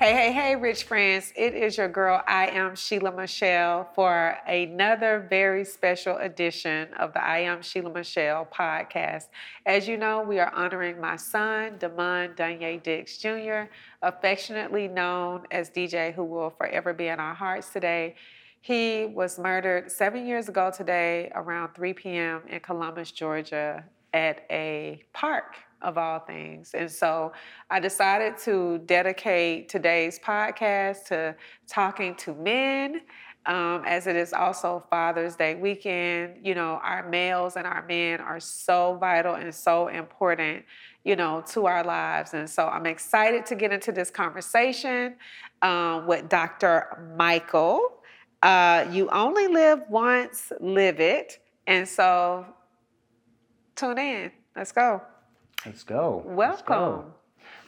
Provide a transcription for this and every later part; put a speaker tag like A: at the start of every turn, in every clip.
A: Hey, hey, hey, rich friends. It is your girl, I am Sheila Michelle, for another very special edition of the I am Sheila Michelle podcast. As you know, we are honoring my son, Damon Dunye Dix Jr., affectionately known as DJ, who will forever be in our hearts today. He was murdered seven years ago today around 3 p.m. in Columbus, Georgia, at a park of all things. And so I decided to dedicate today's podcast to talking to men. Um, as it is also Father's Day weekend, you know, our males and our men are so vital and so important, you know, to our lives. And so I'm excited to get into this conversation um, with Dr. Michael. Uh, you only live once, live it. And so tune in. Let's go.
B: Let's go.
A: Welcome.
B: Let's go.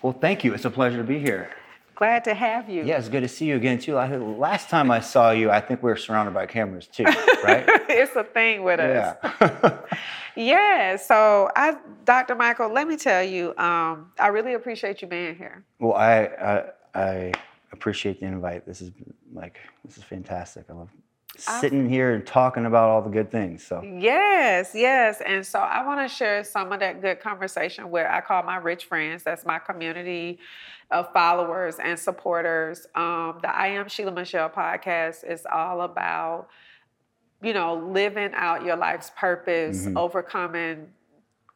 B: Well, thank you. It's a pleasure to be here.
A: Glad to have you.
B: Yeah, it's good to see you again too. Last time I saw you, I think we were surrounded by cameras too, right?
A: it's a thing with us.
B: Yeah.
A: yeah. So, I, Dr. Michael, let me tell you, um, I really appreciate you being here.
B: well, I, I I appreciate the invite. This is like this is fantastic. I love sitting here and talking about all the good things. So
A: Yes, yes. And so I want to share some of that good conversation where I call my rich friends. That's my community of followers and supporters. Um, the I Am Sheila Michelle podcast is all about, you know, living out your life's purpose, overcoming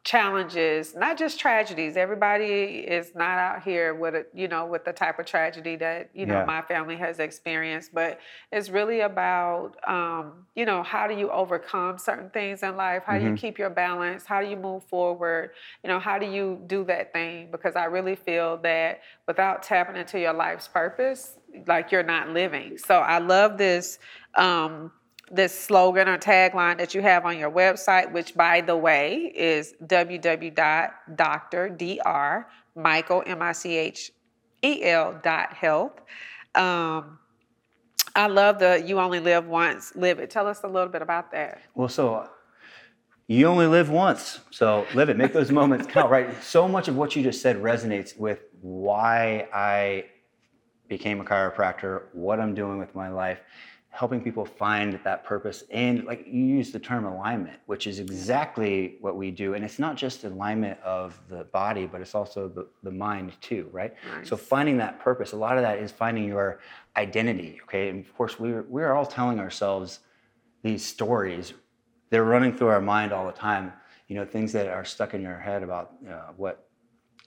A: challenges, not just tragedies. Everybody is not out here with a, you know, with the type of tragedy that, you know,
B: Yeah.
A: my family has experienced, but it's really about, um, you know, how do you overcome certain things in life? How do you keep your balance? How do you move forward? You know, how do you do that thing? Because I really feel that without tapping into your life's purpose, like you're not living. So I love this, um, this slogan or tagline that you have on your website, which by the way is www.dr Michael M I C H E L dot health. Um, I love the "You Only Live Once, Live It." Tell us a little bit about that.
B: well, so you only live once, so live it. Make those moments count, right? So much of what you just said resonates with why I became a chiropractor, what I'm doing with my life, helping people find that purpose. And like you use the term alignment, which is exactly what we do. And it's not just alignment of the body, but it's also the, the mind too, right? So finding that purpose, a lot of that is finding your identity, okay? And of course, we're, we're all telling ourselves these stories. They're running through our mind all the time, you know, things that are stuck in your head about uh, what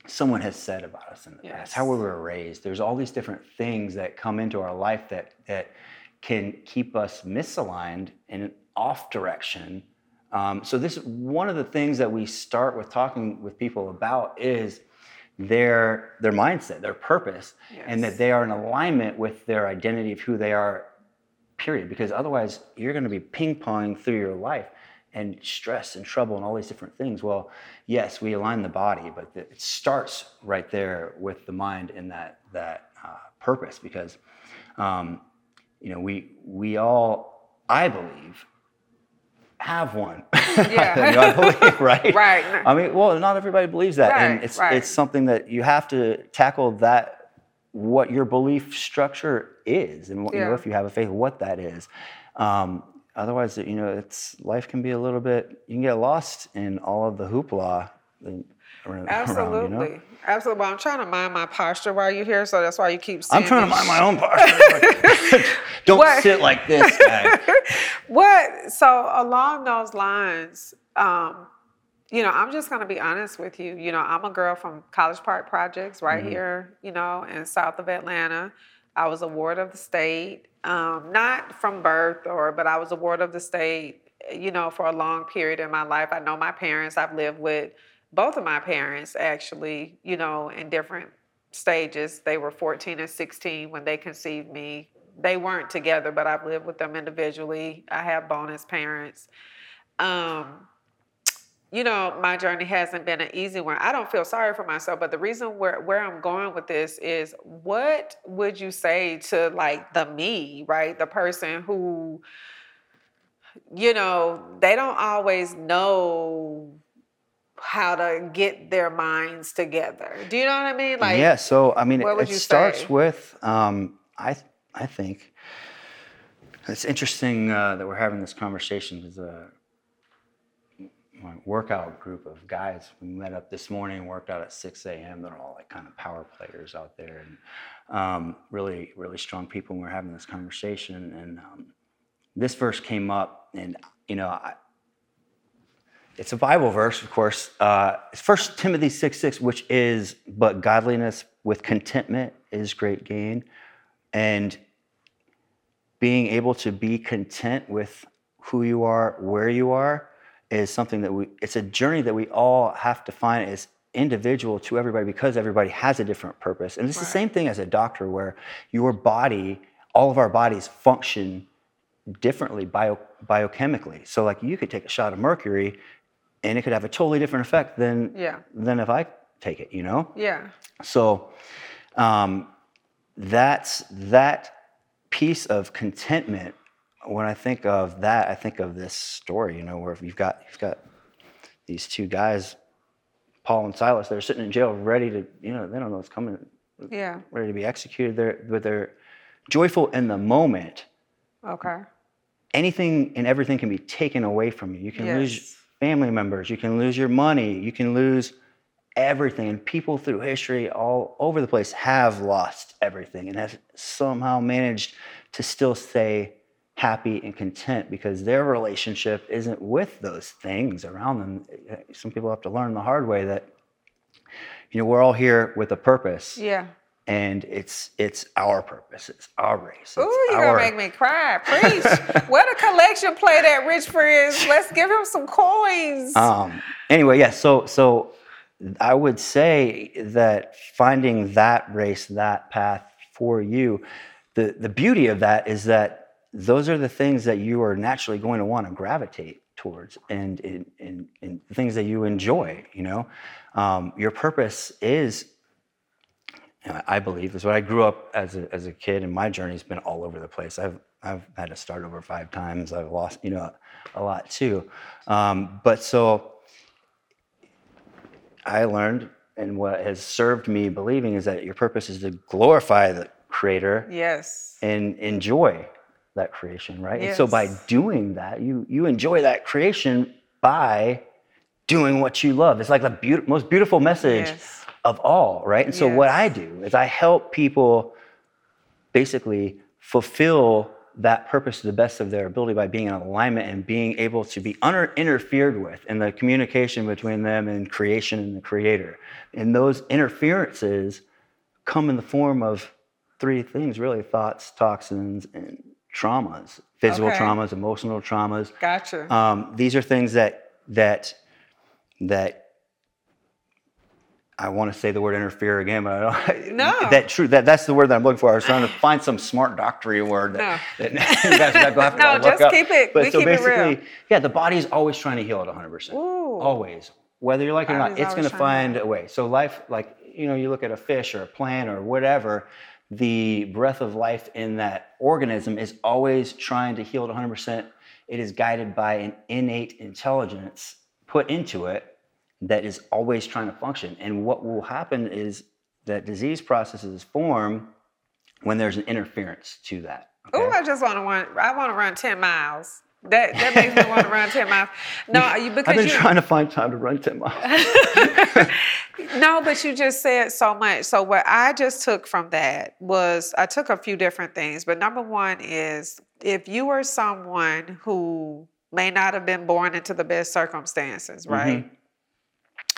B: someone has said about us in the past, how we were raised. There's all these different things that come into our life that that can keep us misaligned in an off direction. Um, so this one of the things that we start with talking with people about is their their mindset, their purpose, and that they are in alignment with their identity of who they are. Period. Because otherwise, you're going to be ping ponging through your life and stress and trouble and all these different things. Well, yes, we align the body, but the- it starts right there with the mind and that that uh, purpose. Because um, you know, we we all, I believe, have one.
A: Yeah.
B: you know, I believe, right?
A: Right.
B: I mean, well, not everybody believes that, and it's
A: right.
B: it's something that you have to tackle that what your belief structure is, and what, you know, if you have a faith, what that is. Um, otherwise, you know, it's life can be a little bit. You can get lost in all of the hoopla. Around,
A: Absolutely,
B: Around, you know?
A: absolutely. Well, I'm trying to mind my posture while you're here, so that's why you keep.
B: I'm trying to mind my own posture. Don't
A: What?
B: sit like this, guy.
A: What? So along those lines, um, you know, I'm just gonna be honest with you. You know, I'm a girl from College Park Projects, right here, you know, in south of Atlanta. I was a ward of the state, um, not from birth or, but I was a ward of the state, you know, for a long period in my life. I know my parents. I've lived with both of my parents actually, you know, in different stages. They were 14 and 16 when they conceived me. They weren't together, but I've lived with them individually. I have bonus parents. Um, you know, my journey hasn't been an easy one. I don't feel sorry for myself, but the reason where where I'm going with this is what would you say to like the me, right? The person who you know, they don't always know how to get their minds together. Do you know what I mean?
B: Like, yeah. So I mean, it, it starts
A: say?
B: with um, I I think it's interesting uh, that we're having this conversation because uh, my workout group of guys we met up this morning, worked out at 6 a.m. They're all like kind of power players out there and um, really really strong people. And we're having this conversation, and um, this verse came up, and you know. I, it's a Bible verse, of course. Uh, it's First Timothy 6 6, which is, but godliness with contentment is great gain. And being able to be content with who you are, where you are, is something that we, it's a journey that we all have to find as individual to everybody because everybody has a different purpose. And it's the same thing as a doctor, where your body, all of our bodies function differently bio, biochemically. So, like, you could take a shot of mercury and it could have a totally different effect than,
A: Yeah.
B: than if I take it, you know?
A: Yeah.
B: So um, that's that piece of contentment. When I think of that, I think of this story. You know, where you've got you've got these two guys, Paul and Silas. They're sitting in jail, ready to you know they don't know what's coming,
A: Yeah.
B: ready to be executed. They're but they're joyful in the moment.
A: Okay.
B: Anything and everything can be taken away from you. You can lose
A: Yes.
B: Family members. You can lose your money. You can lose everything. And people through history all over the place have lost everything and have somehow managed to still stay happy and content because their relationship isn't with those things around them. Some people have to learn the hard way that you know we're all here with a purpose
A: Yeah.
B: And it's it's our purpose it's our race
A: Ooh, you're
B: our,
A: gonna make me cry. Preach. what a collection plate at, Rich Friends? Let's give him some coins.
B: Um, anyway, yeah. So, so I would say that finding that race, that path for you, the the beauty of that is that those are the things that you are naturally going to want to gravitate towards, and and, in, in things that you enjoy. You know, um, your purpose is. And I believe is what I grew up as a, as a kid, and my journey's been all over the place. I've I've had to start over five times. I've lost, you know, a lot too. Um, but so I learned, and what has served me believing is that your purpose is to glorify the Creator
A: yes.
B: and enjoy that creation, right? And so by doing that, you you enjoy that creation by doing what you love. It's like the beaut- most beautiful message
A: Yes.
B: Of all, right? And so what I do is I help people basically fulfill that purpose to the best of their ability by being in alignment and being able to be uninterfered with in the communication between them and creation and the creator. And those interferences come in the form of three things really thoughts, toxins, and traumas physical
A: Okay.
B: traumas, emotional traumas.
A: Gotcha.
B: Um, these are things that that that I want to say the word interfere again, but I don't.
A: No.
B: That true. That that's the word that I'm looking for. I was trying to find some smart doctory word that, that got to have to
A: No, just
B: up.
A: keep it-
B: But
A: we
B: so
A: keep it real.
B: basically, yeah, the body's always trying to heal at 100. percent Always, whether you like it or not, it's going to
A: to
B: find a way. So life, like you know, you look at a fish or a plant or whatever. The breath of life in that organism is always trying to heal at 100 percent it is guided by an innate intelligence put into it that is always trying to function. And what will happen is that disease processes form when there's an interference to that.
A: Oh. I just want to run. I want to run ten miles. That that makes me want to run ten miles. No, you because
B: I've been
A: you,
B: trying to find time to run 10 miles.
A: no, but you just said so much. So what I just took from that was I took a few different things, but number one is if you are someone who may not have been born into the best circumstances, right? Mm-hmm.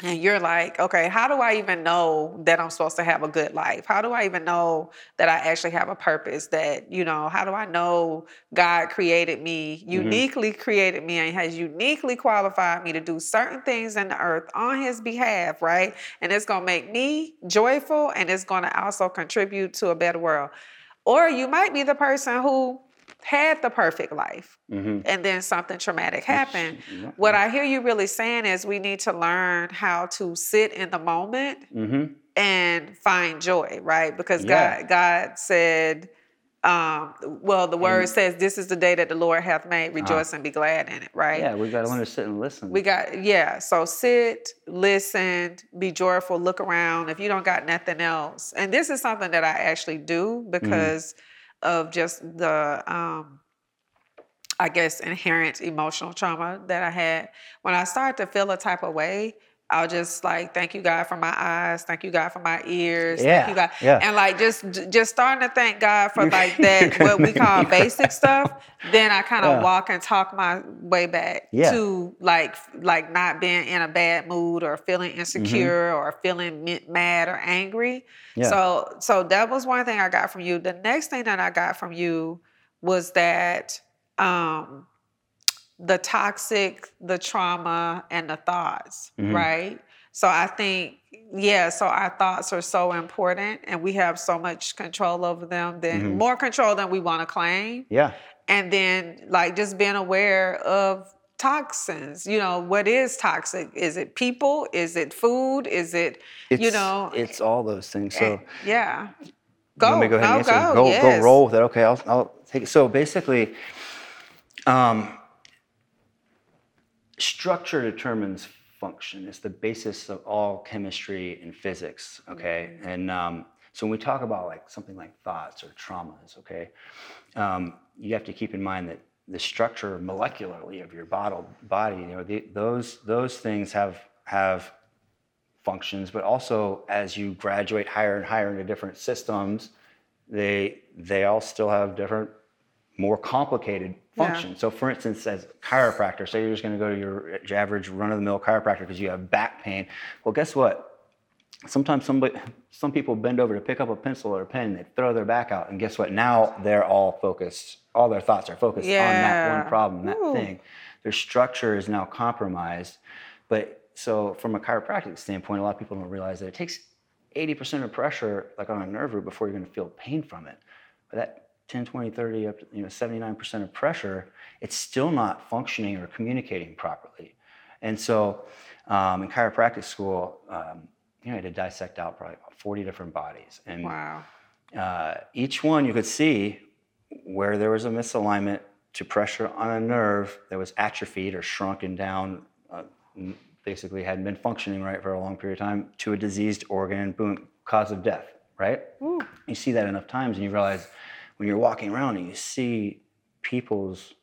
A: And you're like, okay, how do I even know that I'm supposed to have a good life? How do I even know that I actually have a purpose? That, you know, how do I know God created me, mm-hmm. uniquely created me, and has uniquely qualified me to do certain things in the earth on His behalf, right? And it's gonna make me joyful and it's gonna also contribute to a better world. Or you might be the person who had the perfect life
B: Mhm.
A: and then something traumatic happened. What I hear you really saying is we need to learn how to sit in the moment
B: Mhm.
A: and find joy, right? Because
B: Yeah.
A: God God said um, well, the word says, "This is the day that the Lord hath made. Rejoice and be glad in it." Right?
B: Yeah, we got to learn to sit and listen.
A: We got yeah. So sit, listen, be joyful, look around. If you don't got nothing else, and this is something that I actually do because of just the, um, I guess, inherent emotional trauma that I had. When I started to feel a type of way, I'll just like thank you God for my eyes, thank you God for my ears,
B: Yeah,
A: thank you God,
B: yeah.
A: and like just just starting to thank God for like that what we call basic stuff. Then I kind of
B: Yeah.
A: walk and talk my way back
B: Yeah.
A: to like like not being in a bad mood or feeling insecure or feeling mad or angry.
B: Mm-hmm. Yeah.
A: So so that was one thing I got from you. The next thing that I got from you was that um the toxic, the trauma, and the thoughts,
B: Mhm.
A: right? So I think, yeah, so our thoughts are so important and we have so much control over them, than
B: Mhm.
A: more control than we want to claim.
B: yeah.
A: And then like just being aware of toxins, you know, what is toxic? Is it people? Is it food? Is it,
B: It's,
A: you know,
B: it's all those things. So.
A: eh, yeah. Go,
B: want me go ahead
A: no,
B: and answer?
A: go,
B: Go,
A: yes.
B: go roll with it. Okay, I'll, I'll take it. So basically, um, structure determines function. It's the basis of all chemistry and physics. Okay,
A: Mm-hmm.
B: and um, so when we talk about like something like thoughts or traumas, okay, um, you have to keep in mind that the structure molecularly of your bottle, body, you know, the, those those things have have functions, but also as you graduate higher and higher into different systems, they they all still have different, more complicated
A: Yeah.
B: So, for instance, as a chiropractor, say you're just going to go to your, your average run-of-the-mill chiropractor because you have back pain. Well, guess what? Sometimes somebody, some people bend over to pick up a pencil or a pen, and they throw their back out, and guess what? Now they're all focused. All their thoughts are focused on that one problem, that
A: Ooh.
B: thing. Their structure is now compromised. But so, from a chiropractic standpoint, a lot of people don't realize that it takes 80% of pressure, like on a nerve root, before you're going to feel pain from it. But that 10, 20, 30, up to you know, 79% of pressure, it's still not functioning or communicating properly. And so, um, in chiropractic school, um, you know, I had to dissect out probably 40 different bodies, and
A: Wow.
B: uh, each one you could see where there was a misalignment to pressure on a nerve that was atrophied or shrunken down, uh, basically hadn't been functioning right for a long period of time, to a diseased organ, boom, cause of death, right?
A: Ooh.
B: You see that enough times and you realize when you're walking around and you see people's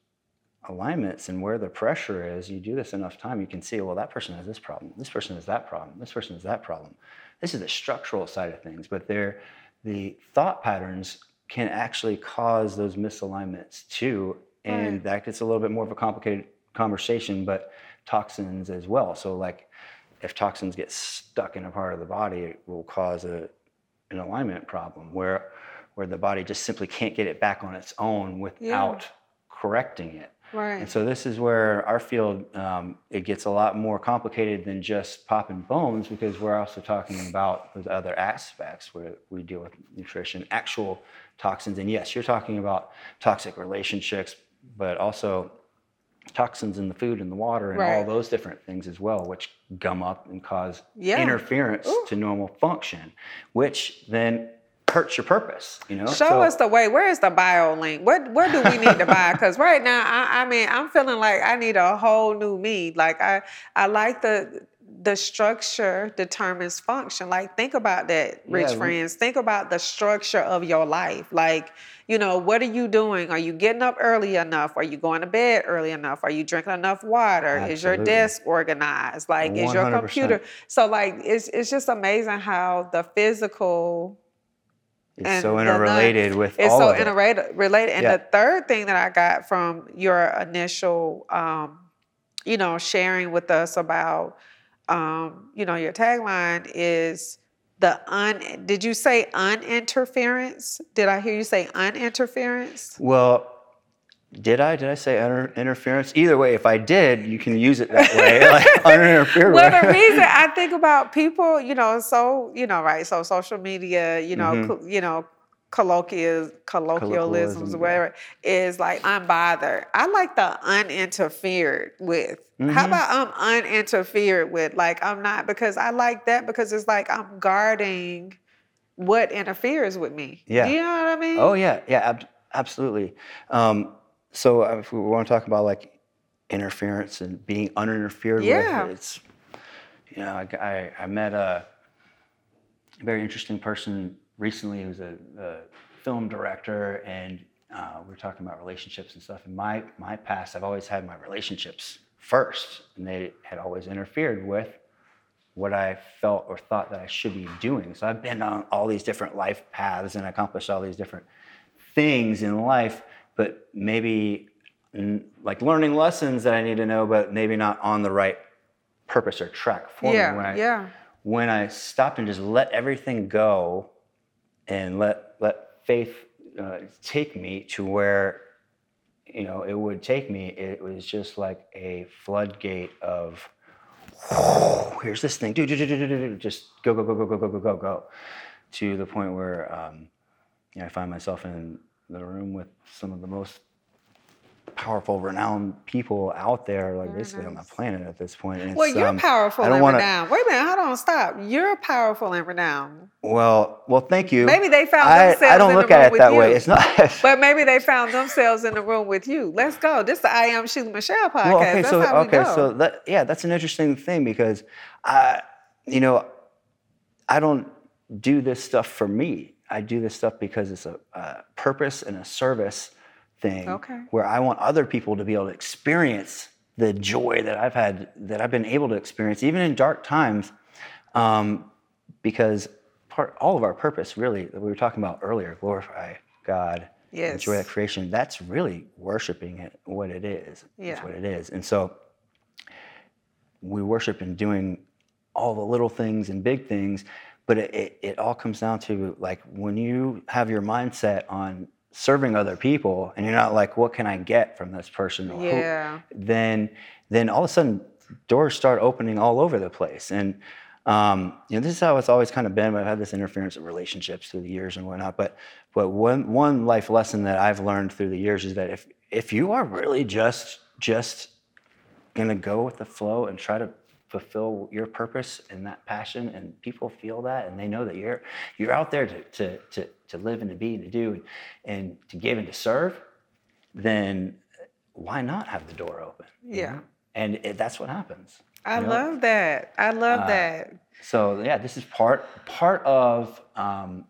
B: alignments and where the pressure is, you do this enough time, you can see, well, that person has this problem, this person has that problem, this person has that problem. This is the structural side of things, but they're, the thought patterns can actually cause those misalignments too. And
A: Right.
B: that gets a little bit more of a complicated conversation, but toxins as well. So, like, if toxins get stuck in a part of the body, it will cause a, an alignment problem where, where the body just simply can't get it back on its own without correcting it.
A: Right.
B: And so this is where our field um, it gets a lot more complicated than just popping bones because we're also talking about those other aspects where we deal with nutrition, actual toxins, and yes, you're talking about toxic relationships, but also toxins in the food and the water and all those different things as well, which gum up and cause
A: Yeah.
B: interference
A: Ooh.
B: to normal function, which then hurts your purpose. You know,
A: Show
B: So-
A: us the way. Where is the bio link? What what do we need to buy? Because right now, I, I mean, I'm feeling like I need a whole new me. Like I I like the the structure determines function. Like think about that, rich
B: Yeah, we-
A: friends. Think about the structure of your life. Like you know, what are you doing? Are you getting up early enough? Are you going to bed early enough? Are you drinking enough water? Is your desk organized? Like is your computer? So like it's it's just amazing how the physical
B: it's
A: and
B: so interrelated with
A: it's
B: all
A: so
B: of it.
A: interrelated related and
B: Yeah.
A: the third thing that i got from your initial um, you know sharing with us about um, you know your tagline is the un did you say uninterference did i hear you say uninterference
B: Well, did I? Did I say inter- interference? Either way, if I did, you can use it that way, like uninterfered.
A: well
B: with.
A: the reason i think about people you know so you know right so social media you know
B: Mhm.
A: co- you know colloquial colloquialisms whatever is like unbothered i like the uninterfered with how
B: Mhm.
A: about i'm uninterfered with like i'm not because i like that because it's like i'm guarding what interferes with me.
B: Yeah.
A: Do you know what I mean?
B: Oh yeah, yeah, ab- absolutely. Um, so uh, if we want to talk about like interference and being uninterfered
A: Yeah.
B: with, it's you know I, I, I met a very interesting person recently who's a, a film director and uh, we were talking about relationships and stuff. In my my past, I've always had my relationships first, and they had always interfered with what I felt or thought that I should be doing. So I've been on all these different life paths and accomplished all these different things in life, but maybe like learning lessons that I need to know, but maybe not on the right purpose or track for
A: Yeah,
B: me. When I,
A: yeah.
B: when I stopped and just let everything go and let let faith uh, take me to where you know it would take me, it was just like a floodgate of here's this thing, do, do, do, do, do, do, do, just go, go, go, go, go, go, go, go, go, to the point where um, you know, I find myself in the room with some of the most powerful, renowned people out there, like basically on the planet at this point. And
A: Well, you're
B: um,
A: powerful and
B: wanna-
A: renowned. Wait a minute, hold on, stop. You're powerful and renowned.
B: Well, well, thank you.
A: Maybe they found
B: I,
A: themselves
B: I don't
A: in
B: look
A: the room
B: at it
A: with
B: that way.
A: you.
B: It's not.
A: But maybe they found themselves in the room with you. Let's go. This is the I Am Sheila Michelle podcast.
B: Well, okay,
A: That's
B: so
A: how we
B: okay, so that yeah, that's an interesting thing because I, you know, I don't do this stuff for me. I do this stuff because it's a, a purpose and a service thing
A: Okay.
B: where I want other people to be able to experience the joy that I've had, that I've been able to experience, even in dark times, um, because part all of our purpose, really, that we were talking about earlier, glorify God, enjoy that creation. That's really worshiping it, what it is.
A: Yeah.
B: That's what it is, and so we worship in doing all the little things and big things, but it, it, it all comes down to like when you have your mindset on serving other people and you're not like, what can I get from this person? Or who-
A: Yeah.
B: then then all of a sudden doors start opening all over the place. And um, you know, this is how it's always kind of been. I've had this interference of relationships through the years and whatnot. But but one one life lesson that I've learned through the years is that if if you are really just just gonna go with the flow and try to fulfill your purpose and that passion and people feel that and they know that you're you're out there to to to, to live and to be and to do and, and to give and to serve then why not have the door open
A: Yeah.
B: know? and it, that's what happens
A: I
B: know?
A: love that. I love
B: Uh,
A: that.
B: so yeah this is part part of um,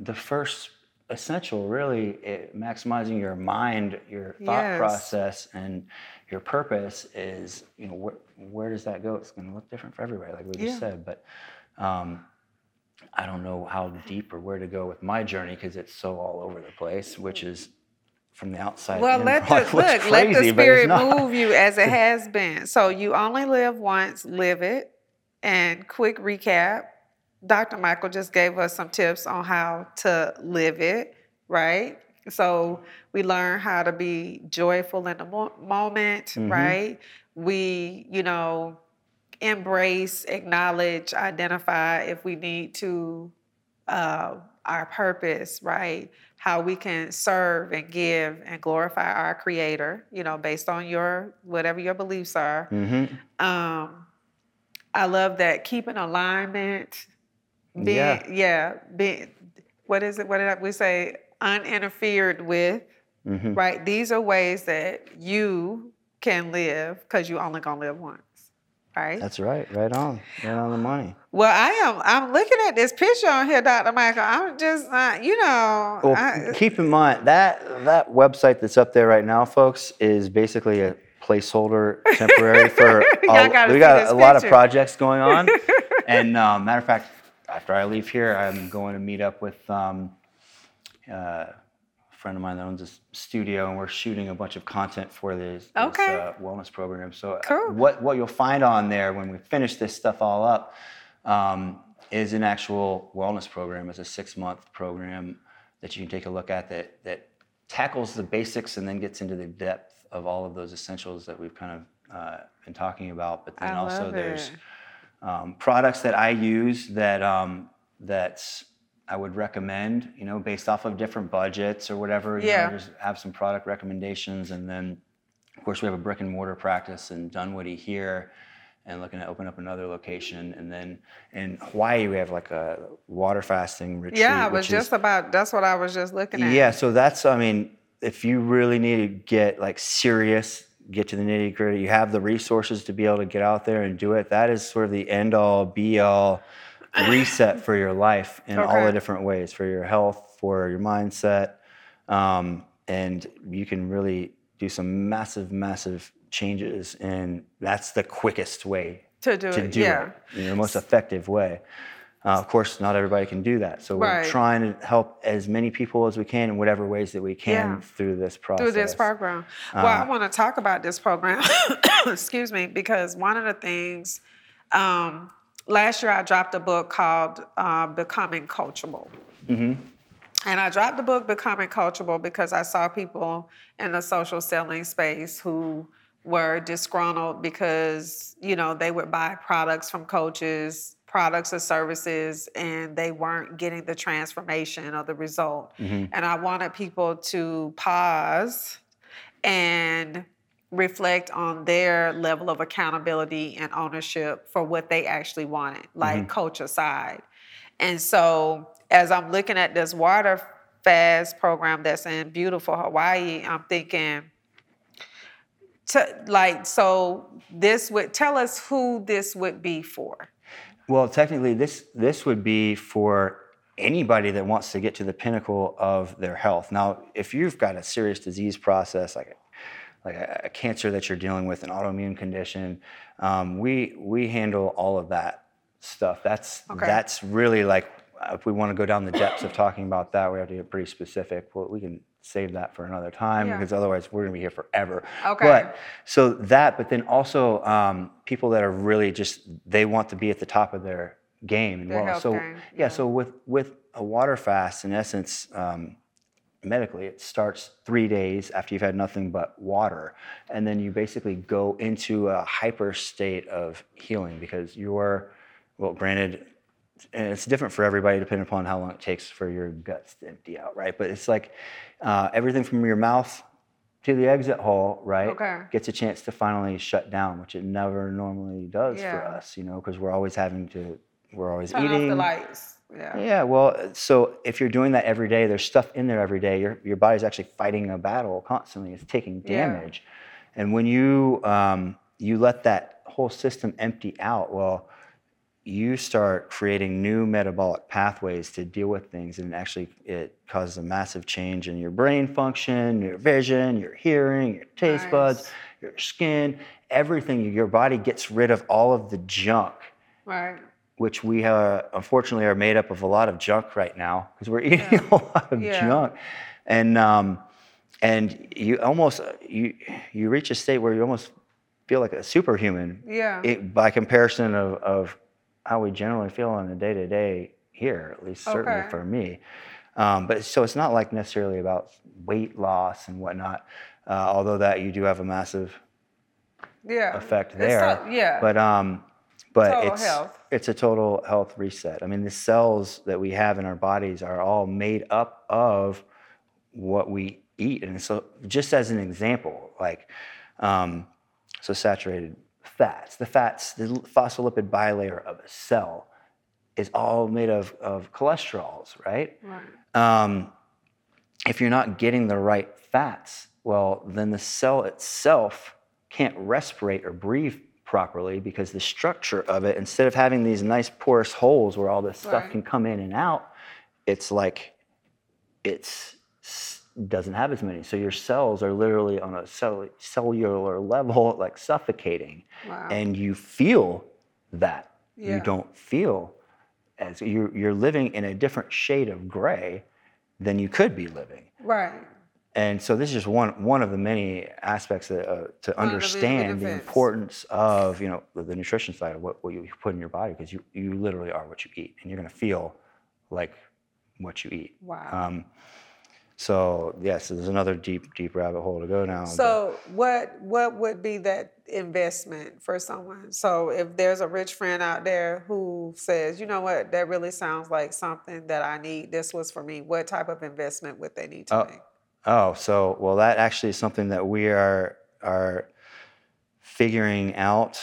B: the first essential really it, maximizing your mind your thought
A: Yes.
B: process and your purpose is you know where, where does that go it's going to look different for everybody like we just
A: Yeah.
B: said but um, i don't know how deep or where to go with my journey because it's so all over the place which is from the outside
A: Well,
B: in,
A: let the look, let the
B: crazy, but it's
A: spirit move you as it has been. So you only live once, live it. And quick recap, Dr. Michael just gave us some tips on how to live it, right? So we learn how to be joyful in the mo- moment,
B: Mhm.
A: right? We, you know, embrace, acknowledge, identify if we need to uh, our purpose, right? How we can serve and give and glorify our Creator, you know, based on your whatever your beliefs are.
B: Mhm.
A: Um, I love that keeping alignment, being
B: Yeah.
A: yeah, being what is it? What did I, we say? Uninterfered with,
B: Mhm.
A: right? These are ways that you can live because you only gonna live once, right?
B: That's right. Right on. Right on the money.
A: Well, I am. I'm looking at this picture on here, Dr. Michael. I'm just, uh, you know,
B: Well,
A: I,
B: keep in mind that that website that's up there right now, folks, is basically a placeholder temporary for.
A: Y'all
B: we got a lot of projects going on, and um, matter of fact, after I leave here, I'm going to meet up with um, uh, a friend of mine that owns a studio, and we're shooting a bunch of content for this, this uh, wellness program. So, uh,
A: Cool.
B: what what you'll find on there when we finish this stuff all up um, is an actual wellness program. It's a six month program that you can take a look at that that tackles the basics and then gets into the depth of all of those essentials that we've kind of uh, been talking about. But then
A: I
B: also there's um, products that I use that um, that I would recommend, you know, based off of different budgets or whatever. You
A: Yeah.
B: Know, just have some product recommendations, and then, of course, we have a brick and mortar practice in Dunwoody here, and looking to open up another location. And then in Hawaii, we have like a water fasting retreat.
A: Yeah, I was just
B: is,
A: about. That's what I was just looking at.
B: yeah. So that's I mean, if you really need to get like serious, get to the nitty gritty, you have the resources to be able to get out there and do it. That is sort of the end all, be all reset for your life in all the different ways for your health, for your mindset, um, and you can really do some massive, massive changes. And that's the quickest way
A: To do
B: to
A: it.
B: do
A: yeah.
B: it in the most effective way. Uh, of course, not everybody can do that. So we're
A: Right.
B: trying to help as many people as we can in whatever ways that we can
A: Yeah.
B: through this process.
A: through this program. well, I
B: Uh,
A: want to talk about this program. excuse me, because one of the things um, last year I dropped a book called uh, "Becoming Coachable."
B: Mm-hmm.
A: And I dropped the book Becoming Coachable because I saw people in the social selling space who were disgruntled because, you know, they would buy products from coaches, products or services, and they weren't getting the transformation or the result. And I wanted people to pause and reflect on their level of accountability and ownership for what they actually wanted, like mm-hmm. coach aside. And so as I'm looking at this water fast program that's in beautiful Hawaii, I'm thinking to like so this would tell us who this would be for.
B: Well, technically, this this would be for anybody that wants to get to the pinnacle of their health. Now, if you've got a serious disease process like a, like a, a cancer that you're dealing with, an autoimmune condition, um, we we handle all of that stuff. That's
A: Okay.
B: that's really like if we want to go down the depths of talking about that, we have to get pretty specific. Well, we can save that for another time
A: Yeah.
B: because otherwise we're going to be here forever.
A: Okay.
B: But so that, but then also um, people that are really just they want to be at the top of their game and
A: Their
B: well. So yeah,
A: yeah.
B: so with with a water fast, in essence, um, medically, it starts three days after you've had nothing but water, and then you basically go into a hyper state of healing because you're well, granted. And it's different for everybody depending upon how long it takes for your guts to empty out, right? But it's like uh, everything from your mouth to the exit hole, right?
A: Okay.
B: Gets a chance to finally shut down, which it never normally does for us, you know, because we're always having to, we're always
A: Turn
B: eating.
A: off the lights. Yeah.
B: Yeah, well, so if you're doing that every day, there's stuff in there every day. Your your body's actually fighting a battle constantly. It's taking
A: Yeah.
B: damage, and when you um, you let that whole system empty out, well, you start creating new metabolic pathways to deal with things, and actually it causes a massive change in your brain function, your vision, your hearing, your taste buds, your skin, everything. Your body gets rid of all of the junk
A: Right.
B: Which we uh, unfortunately are made up of a lot of junk right now because we're eating a lot of
A: Yeah.
B: junk, and um, and you almost you you reach a state where you almost feel like a superhuman
A: Yeah.
B: it, by comparison of, of how we generally feel on a day to day here, at least certainly
A: Okay.
B: for me. Um, but so it's not like necessarily about weight loss and whatnot, uh, although that you do have a massive
A: yeah.
B: effect there.
A: so- yeah.
B: But um, but
A: Total
B: it's
A: health.
B: it's a total health reset. I mean, the cells that we have in our bodies are all made up of what we eat, and so just as an example, like um, so saturated fats, the fats, the phospholipid bilayer of a cell is all made of of cholesterols, right?
A: right.
B: um, if you're not getting the right fats, well, then the cell itself can't respirate or breathe properly because the structure of it, instead of having these nice porous holes where all this stuff
A: Right.
B: can come in and out, it's like it's s- doesn't have as many. So your cells are literally on a cell, cellular level, like suffocating,
A: Wow.
B: and you feel that.
A: Yeah.
B: You don't feel as you're, you're living in a different shade of gray than you could be living.
A: Right.
B: And so this is just one one of the many aspects that, uh, to
A: One of the
B: understand the importance of you know the, nutrition side of what, what you put in your body because you, you literally are what you eat and you're going to feel like what you eat.
A: Wow.
B: Um, so yes, there's another deep deep rabbit hole to go down. but-
A: So what what would be that investment for someone? So if there's a rich friend out there who says, you know what, that really sounds like something that I need. This was for me. What type of investment would they need to
B: Oh,
A: make?
B: Oh, so well, that actually is something that we are are figuring out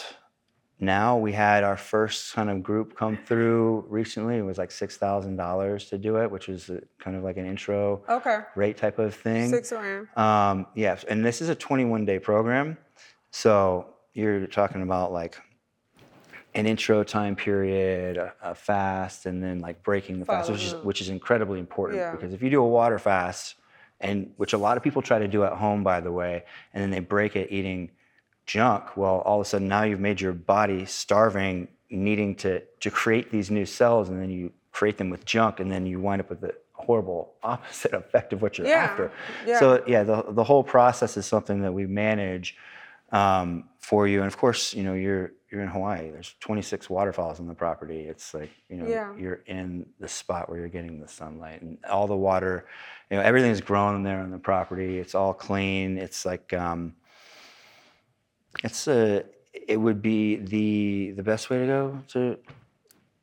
B: now we had our first kind of group come through recently. It was like six thousand dollars to do it, which was a, kind of like an intro
A: Okay.
B: rate type of thing.
A: Six around.
B: Um, yeah, and this is a 21 day program. So you're talking about like an intro time period, a, a fast, and then like breaking the fast, which is, which is incredibly important
A: Yeah.
B: because if you do a water fast, and which a lot of people try to do at home, by the way, and then they break it eating junk, well, all of a sudden now you've made your body starving, needing to, to create these new cells, and then you create them with junk, and then you wind up with the horrible opposite effect of what you're
A: Yeah,
B: after.
A: yeah.
B: So yeah, the the whole process is something that we manage um, for you, and of course, you know you're you're in Hawaii. There's 26 waterfalls on the property. It's like you know
A: Yeah.
B: you're in the spot where you're getting the sunlight and all the water. You know everything's grown there on the property. It's all clean. It's like um, it's a it would be the the best way to go to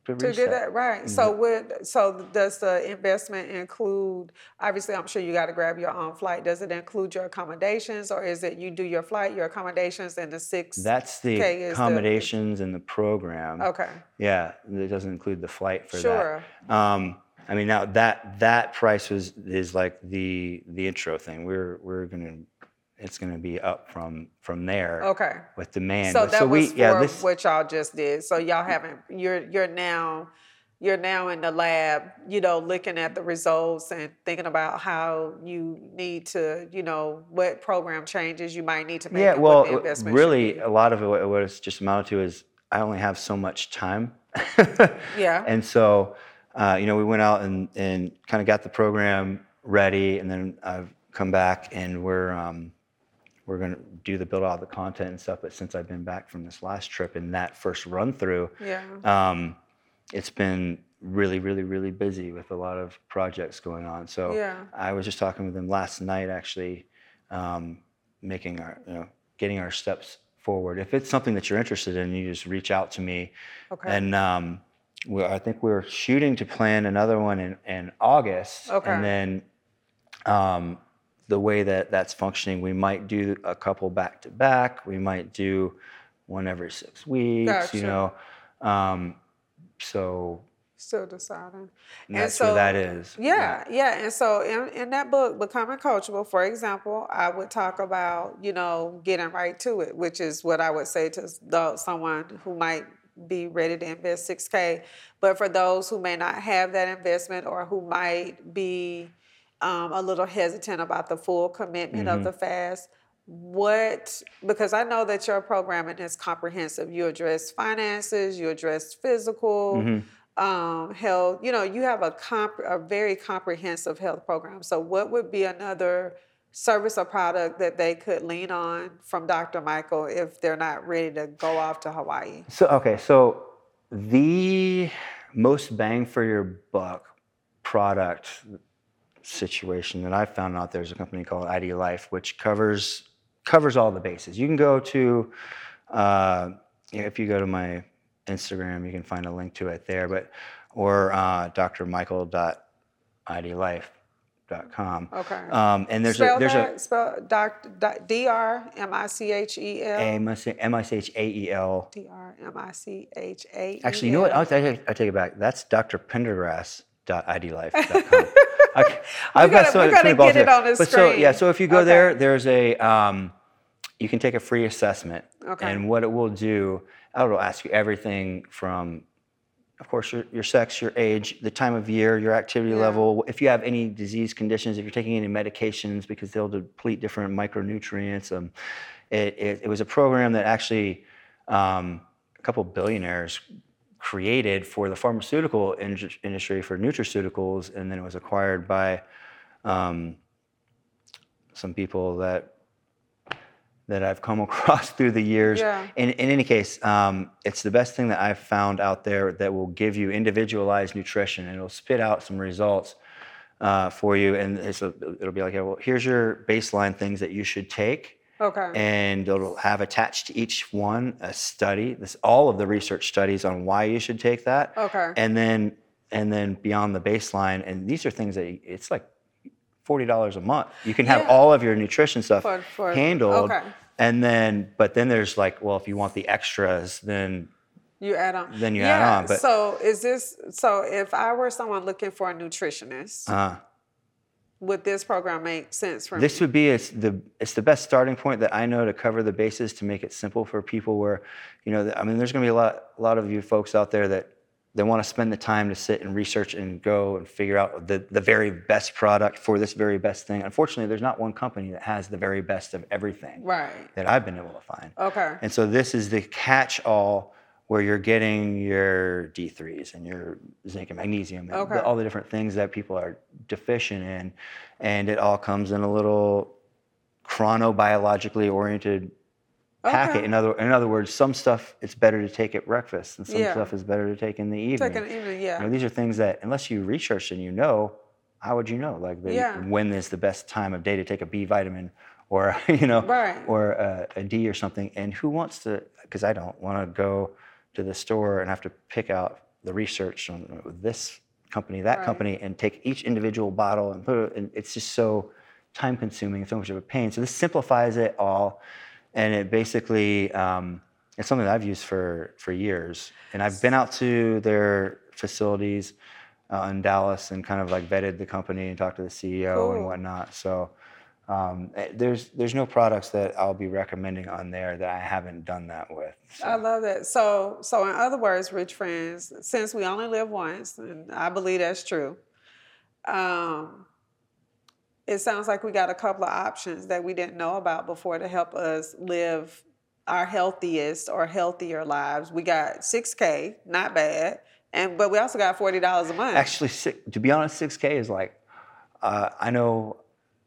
B: to,
A: To
B: reach
A: do that, right. So
B: Mm-hmm.
A: would, so does the investment include, obviously, I'm sure you got to grab your own flight. Does it include your accommodations or is it you do your flight, your accommodations and the six?
B: That's the
A: Okay, is the-
B: accommodations in the program.
A: Okay,
B: Yeah, it doesn't include the flight for
A: Sure.
B: that. Um, I mean, now that that price was is like the the intro thing. We're we're gonna it's gonna be up from from there
A: okay.
B: with demand.
A: So that was
B: we yeah
A: for
B: this
A: what y'all just did. So y'all haven't, you're, you're now, you're now in the lab, you know, looking at the results and thinking about how you need to, you know, what program changes you might need to make.
B: yeah well
A: what the investment should
B: really a lot of it what what it's just amounted to is I only have so much time.
A: Yeah.
B: And so uh, you know we went out and and kind of got the program ready, and then I've come back and we're. Um, we're going to do the build out the content and stuff. But since I've been back from this last trip and that first run through,
A: Yeah.
B: um, it's been really, really, really busy with a lot of projects going on. So
A: Yeah.
B: I was just talking with them last night, actually, um, making our, you know, getting our steps forward. If it's something that you're interested in, you just reach out to me.
A: Okay.
B: And um, we, I think we're shooting to plan another one in, in August.
A: Okay.
B: And then um, the way that that's functioning, we might do a couple back to back. We might do one every six weeks.
A: Gotcha.
B: You know, um, so
A: Still deciding.
B: and that's where that is.
A: Yeah, yeah. And so in, in that book, Becoming Coachable, for example, I would talk about, you know, getting right to it, which is what I would say to the, someone who might be ready to invest 6K. But for those who may not have that investment or who might be um, a little hesitant about the full commitment
B: Mm-hmm.
A: of the fast, what because I know that your programming is comprehensive. You address finances, you address physical
B: Mm-hmm.
A: um, health. You know, you have a comp- a very comprehensive health program. So, what would be another service or product that they could lean on from Dr. Michael if they're not ready to go off to Hawaii?
B: So okay, so the most bang for your buck product situation that I found out there's a company called ID Life, which covers covers all the bases. You can go to uh, if you go to my Instagram, you can find a link to it there, but or uh, drmichael.idlife.com.
A: Okay.
B: Um, and there's
A: spell
B: a there's
A: that.
B: a
A: spell doc, doc, D R M I C H E L.
B: M I C H A E L
A: D R M I C H A. E
B: Actually, you know what? I'll, I I take it back. That's drpendergrass.idlife.com. I, I've
A: gotta-
B: so many balls
A: get it
B: here.
A: on the
B: But so yeah, so if you go
A: Okay.
B: there, there's a um, you can take a free assessment,
A: Okay.
B: and what it will do, it'll ask you everything from, of course, your, your sex, your age, the time of year, your activity
A: Yeah.
B: level, if you have any disease conditions, if you're taking any medications because they'll deplete different micronutrients. Um, it, it, it was a program that actually um, a couple billionaires created for the pharmaceutical in- industry for nutraceuticals, and then it was acquired by um, some people that that I've come across through the years.
A: Yeah.
B: In, in any case, um, it's the best thing that I've found out there that will give you individualized nutrition and it'll spit out some results uh, for you. And it's a, it'll be like, well, here's your baseline things that you should take
A: Okay.
B: and it'll have attached to each one a study this all of the research studies on why you should take that
A: Okay.
B: and then and then beyond the baseline and these are things that it's like $40 a month you can have
A: Yeah.
B: all of your nutrition stuff
A: For- for-
B: handled
A: okay.
B: And then, but then there's like, well, if you want the extras, then
A: You add on.
B: Then you
A: yeah,
B: add on, but-
A: so is this so? If I were someone looking for a nutritionist,
B: uh,
A: would this program make sense for
B: this
A: me?
B: would be it's the it's the best starting point that I know to cover the bases to make it simple for people. Where, you know, I mean, there's going to be a lot a lot of you folks out there that they want to spend the time to sit and research and go and figure out the, the very best product for this very best thing. Unfortunately, there's not one company that has the very best of everything
A: Right.
B: that I've been able to find.
A: Okay.
B: And so this is the catch-all where you're getting your D3s and your zinc and magnesium and
A: Okay.
B: all the different things that people are deficient in, and it all comes in a little chronobiologically oriented packet.
A: Okay.
B: In other in other words, some stuff it's better to take at breakfast, and some
A: Yeah.
B: stuff is better to take in the evening.
A: Take an evening,
B: You know,
A: yeah.
B: these are things that unless you research and you know, how would you know? Like the,
A: Yeah.
B: when is the best time of day to take a B vitamin, or you know,
A: Right.
B: or a, a D or something? And who wants to? Because I don't want to go to the store and have to pick out the research on this company, that
A: Right.
B: company, and take each individual bottle and put it. And it's just so time consuming, so much of a pain. So this simplifies it all, and it basically. Um, it's something that I've used for for years, and I've been out to their facilities uh, in Dallas and kind of like vetted the company and talked to the CEO and whatnot. So um, eh, there's there's no products that I'll be recommending on there that I haven't done that with. So,
A: I love that. So, so in other words, rich friends, since we only live once, and I believe that's true, um, it sounds like we got a couple of options that we didn't know about before to help us live our healthiest or healthier lives. We got 6K, not bad, and but we also got forty dollars a month.
B: actually, to be honest, 6K is like uh, I know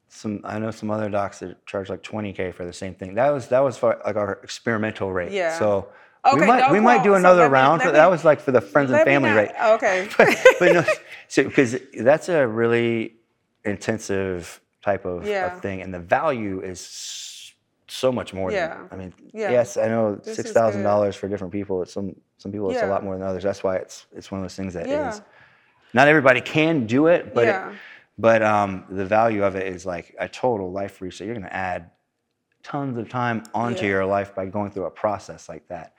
B: some I know some other docs that charge like 20K for the same thing. That was that was for like our experimental rate.
A: Yeah.
B: So.
A: Okay,
B: we might
A: no
B: we might do
A: quote. So
B: another
A: me-
B: round, but
A: me-
B: that was like for the friends and family
A: not-
B: rate.
A: Okay.
B: but, but no, so because that's a really intensive type of, of thing, and the value is so much more.
A: Yeah.
B: Than, I mean,
A: Yeah.
B: yes, I know
A: This
B: six thousand dollars for different people. It's some some people it's a lot more than others. That's why it's it's one of those things that is
A: Yeah.
B: not everybody can do it, but it-
A: Yeah.
B: But um, the value of it is like a total life reset. You're going to add tons of time onto
A: Yeah.
B: your life by going through a process like that,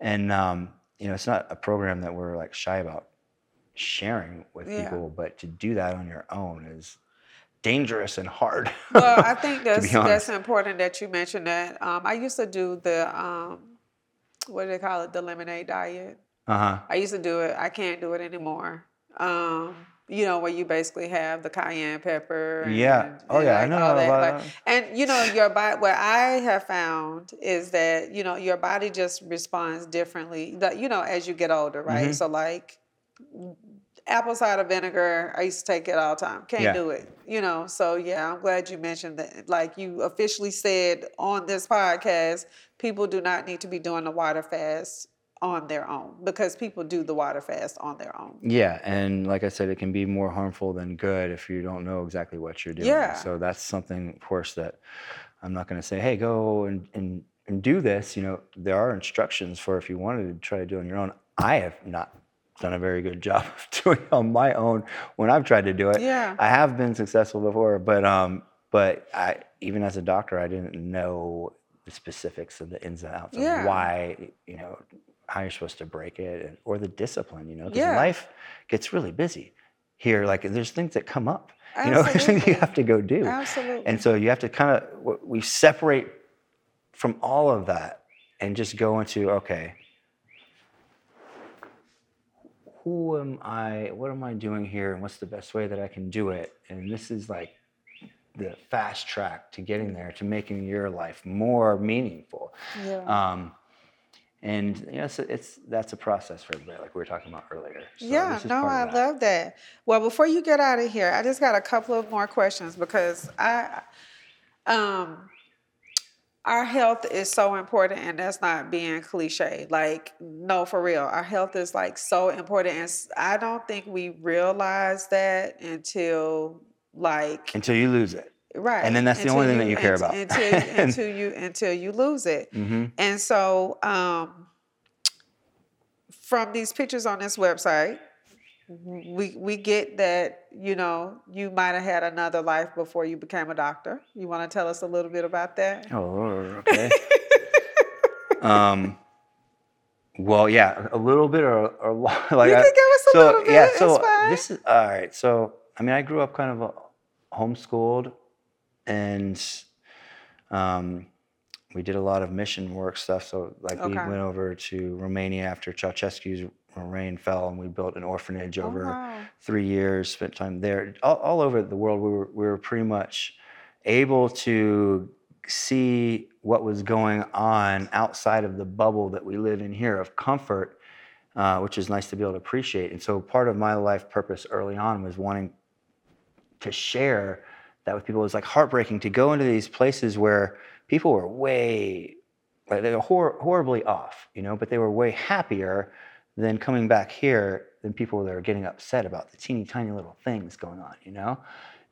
B: and um, you know it's not a program that we're like shy about sharing with
A: Yeah.
B: people, but to do that on your own is dangerous and hard.
A: well, I think that's that's important that you mentioned that. Um, I used to do the um, what do they call it, the lemonade diet.
B: Uh huh.
A: I used to do it. I can't do it anymore. Um, you know, where you basically have the cayenne pepper. And,
B: Yeah. Oh,
A: and,
B: yeah, I know
A: all that.
B: about
A: like-
B: that.
A: and you know, your body. What I have found is that you know your body just responds differently. That you know, as you get older, right?
B: Mm-hmm.
A: So like apple cider vinegar, I used to take it all the time. Can't
B: Yeah.
A: do it. You know, so yeah, I'm glad you mentioned that. Like you officially said on this podcast, people do not need to be doing the water fast on their own because people do the water fast on their own.
B: Yeah, and like I said, it can be more harmful than good if you don't know exactly what you're doing.
A: Yeah.
B: So that's something, of course, that I'm not going to say, hey, go and, and, and do this. You know, there are instructions for if you wanted to try to do it on your own. I have not done a very good job of doing it on my own when I've tried to do it.
A: Yeah.
B: I have been successful before, but um, but I even as a doctor, I didn't know the specifics of the ins and outs
A: Yeah.
B: of why you know how you're supposed to break it and, or the discipline. You know, because
A: Yeah.
B: life gets really busy here. Like there's things that come up. You know, there's things you have to go do.
A: Absolutely.
B: And so you have to kind of we separate from all of that and just go into okay. Who am I? What am I doing here? And what's the best way that I can do it? And this is like the fast track to getting there, to making your life more meaningful.
A: Yeah.
B: Um, and you know, it's, it's that's a process for everybody, like we were talking about earlier. So
A: yeah, no, I
B: that.
A: love that. Well, before you get out of here, I just got a couple of more questions because I, um, our health is so important, and that's not being cliche. Like, no, for real, our health is like so important, and I don't think we realize that until like
B: until you lose it.
A: Right,
B: and then that's the only thing that you care about.
A: until until you until you lose it.
B: hmm
A: And so, um, from these pictures on this website, we we get that you know you might have had another life before you became a doctor. You want to tell us a little bit about that?
B: Oh, okay. um, well, yeah, a little bit or, a. Like
A: you
B: I-
A: can give us a
B: so
A: little bit.
B: yeah, so this is all right. So I mean, I grew up kind of uh, homeschooled, and um, we did a lot of mission work stuff. So like we went over to Romania after Ceausescu's reign fell, and we built an orphanage
A: Oh,
B: over
A: wow.
B: three years. Spent time there, all, all over the world. We were we were pretty much able to see what was going on outside of the bubble that we live in here of comfort, uh, which is nice to be able to appreciate. And so part of my life purpose early on was wanting to share that with people. It was like heartbreaking to go into these places where people were way, like they were hor- horribly off, you know, but they were way happier than coming back here than people that are getting upset about the teeny tiny little things going on, you know?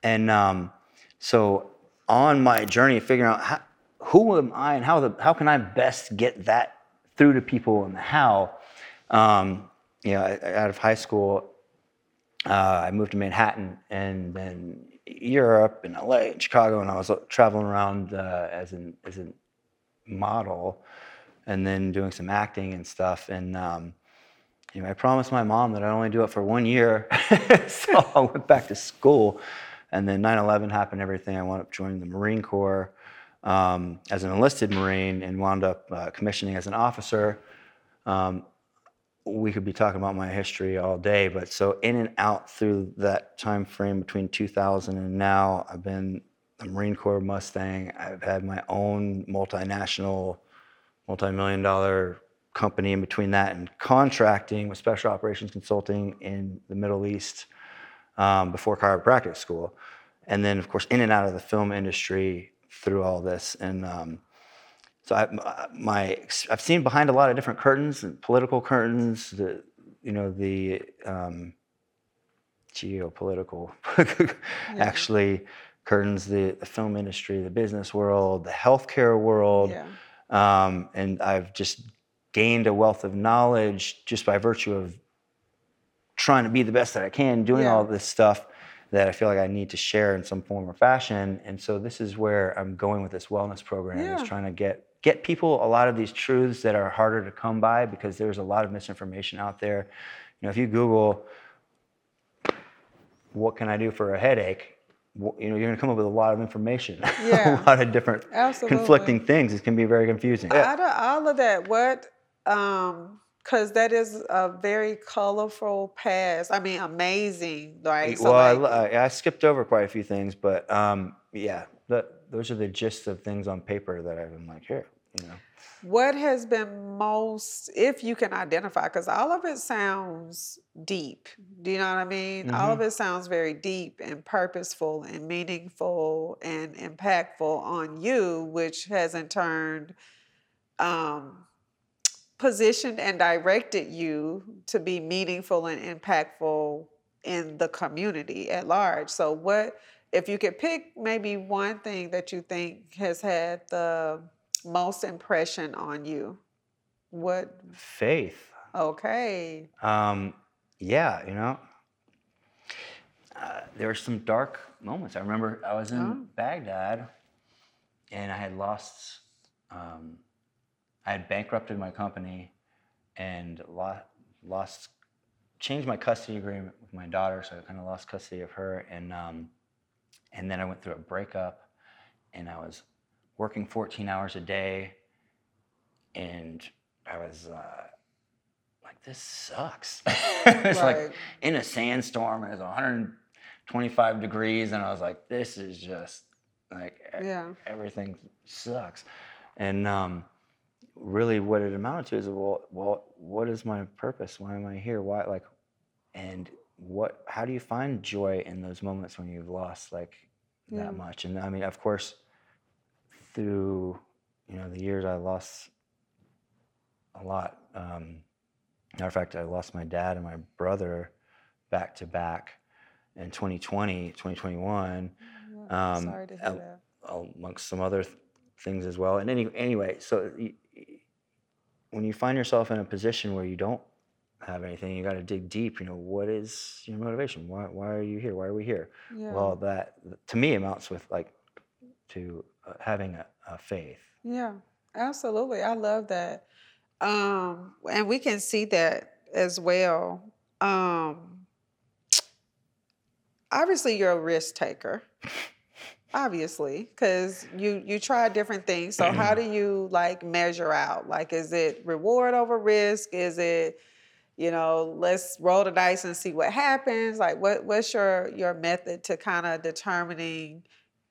B: And um, so on my journey of figuring out how, who am I and how the how can I best get that through to people and how, um, you know, out of high school, uh, I moved to Manhattan and then Europe and LA and Chicago, and I was uh, traveling around uh, as an as a model, and then doing some acting and stuff. And um, you know, I promised my mom that I'd only do it for one year, so I went back to school. And then 9/11 happened. Everything. I wound up joining the Marine Corps um, as an enlisted Marine, and wound up uh, commissioning as an officer. Um, we could be talking about my history all day, but so in and out through that time frame between 2000 and now, I've been a Marine Corps Mustang. I've had my own multinational, multi-million dollar company in between that and contracting with Special Operations Consulting in the Middle East um, before chiropractic school, and then of course in and out of the film industry through all this and. Um, so I, my, I've seen behind a lot of different curtains, political curtains, the, you know, the um, geopolitical, actually, curtains, the, the film industry, the business world, the healthcare world,
A: Yeah.
B: um, and I've just gained a wealth of knowledge just by virtue of trying to be the best that I can, doing
A: Yeah.
B: all this stuff that I feel like I need to share in some form or fashion. And so this is where I'm going with this wellness program
A: Yeah.
B: is trying to get get people a lot of these truths that are harder to come by because there's a lot of misinformation out there. You know, if you Google what can I do for a headache, you know, you're going to come up with a lot of information,
A: Yeah.
B: a lot of different
A: Absolutely.
B: conflicting things. It can be very confusing.
A: Out of all of that, what, um, because that is a very colorful past. I mean, amazing, right? So
B: well, I,
A: like-
B: I, I skipped over quite a few things, but um, yeah, that, those are the gist of things on paper that I've been like, here, you know.
A: What has been most, if you can identify, because all of it sounds deep. Do you know what I mean? All of it sounds very deep and purposeful and meaningful and impactful on you, which has in turn um, positioned and directed you to be meaningful and impactful in the community at large. So, what if you could pick maybe one thing that you think has had the most impression on you? What?
B: Faith.
A: Okay.
B: Um, yeah, you know, uh, there were some dark moments. I remember I was in
A: Oh.
B: Baghdad and I had lost, um, I had bankrupted my company and lost, lost, changed my custody agreement with my daughter, so I kind of lost custody of her. And, um, and then I went through a breakup and I was working 14 hours a day and I was, uh, like this sucks. it's like in a sandstorm and it's 125 degrees and I was like, this is just like
A: Yeah.
B: everything sucks. And um, really, what it amounted to is, well, well, what is my purpose? Why am I here? Why like, and what? How do you find joy in those moments when you've lost like
A: Yeah.
B: that much? And I mean, of course, through you know the years, I lost a lot. Um, matter of fact, I lost my dad and my brother back to back in 2020, 2021 Um,
A: Sorry to hear that.
B: amongst some other th- things as well. And any, anyway, so y- y- when you find yourself in a position where you don't have anything. You got to dig deep. You know, what is your motivation? Why why are you here? Why are we here?
A: Yeah.
B: Well, that to me amounts with like to uh, having a, a faith.
A: Yeah, absolutely. I love that. Um, and we can see that as well. Um, obviously, you're a risk taker. Obviously, because you you try different things. So how do you like measure out? Like, is it reward over risk? Is it, you know, let's roll the dice and see what happens? Like, what what's your your method to kind of determining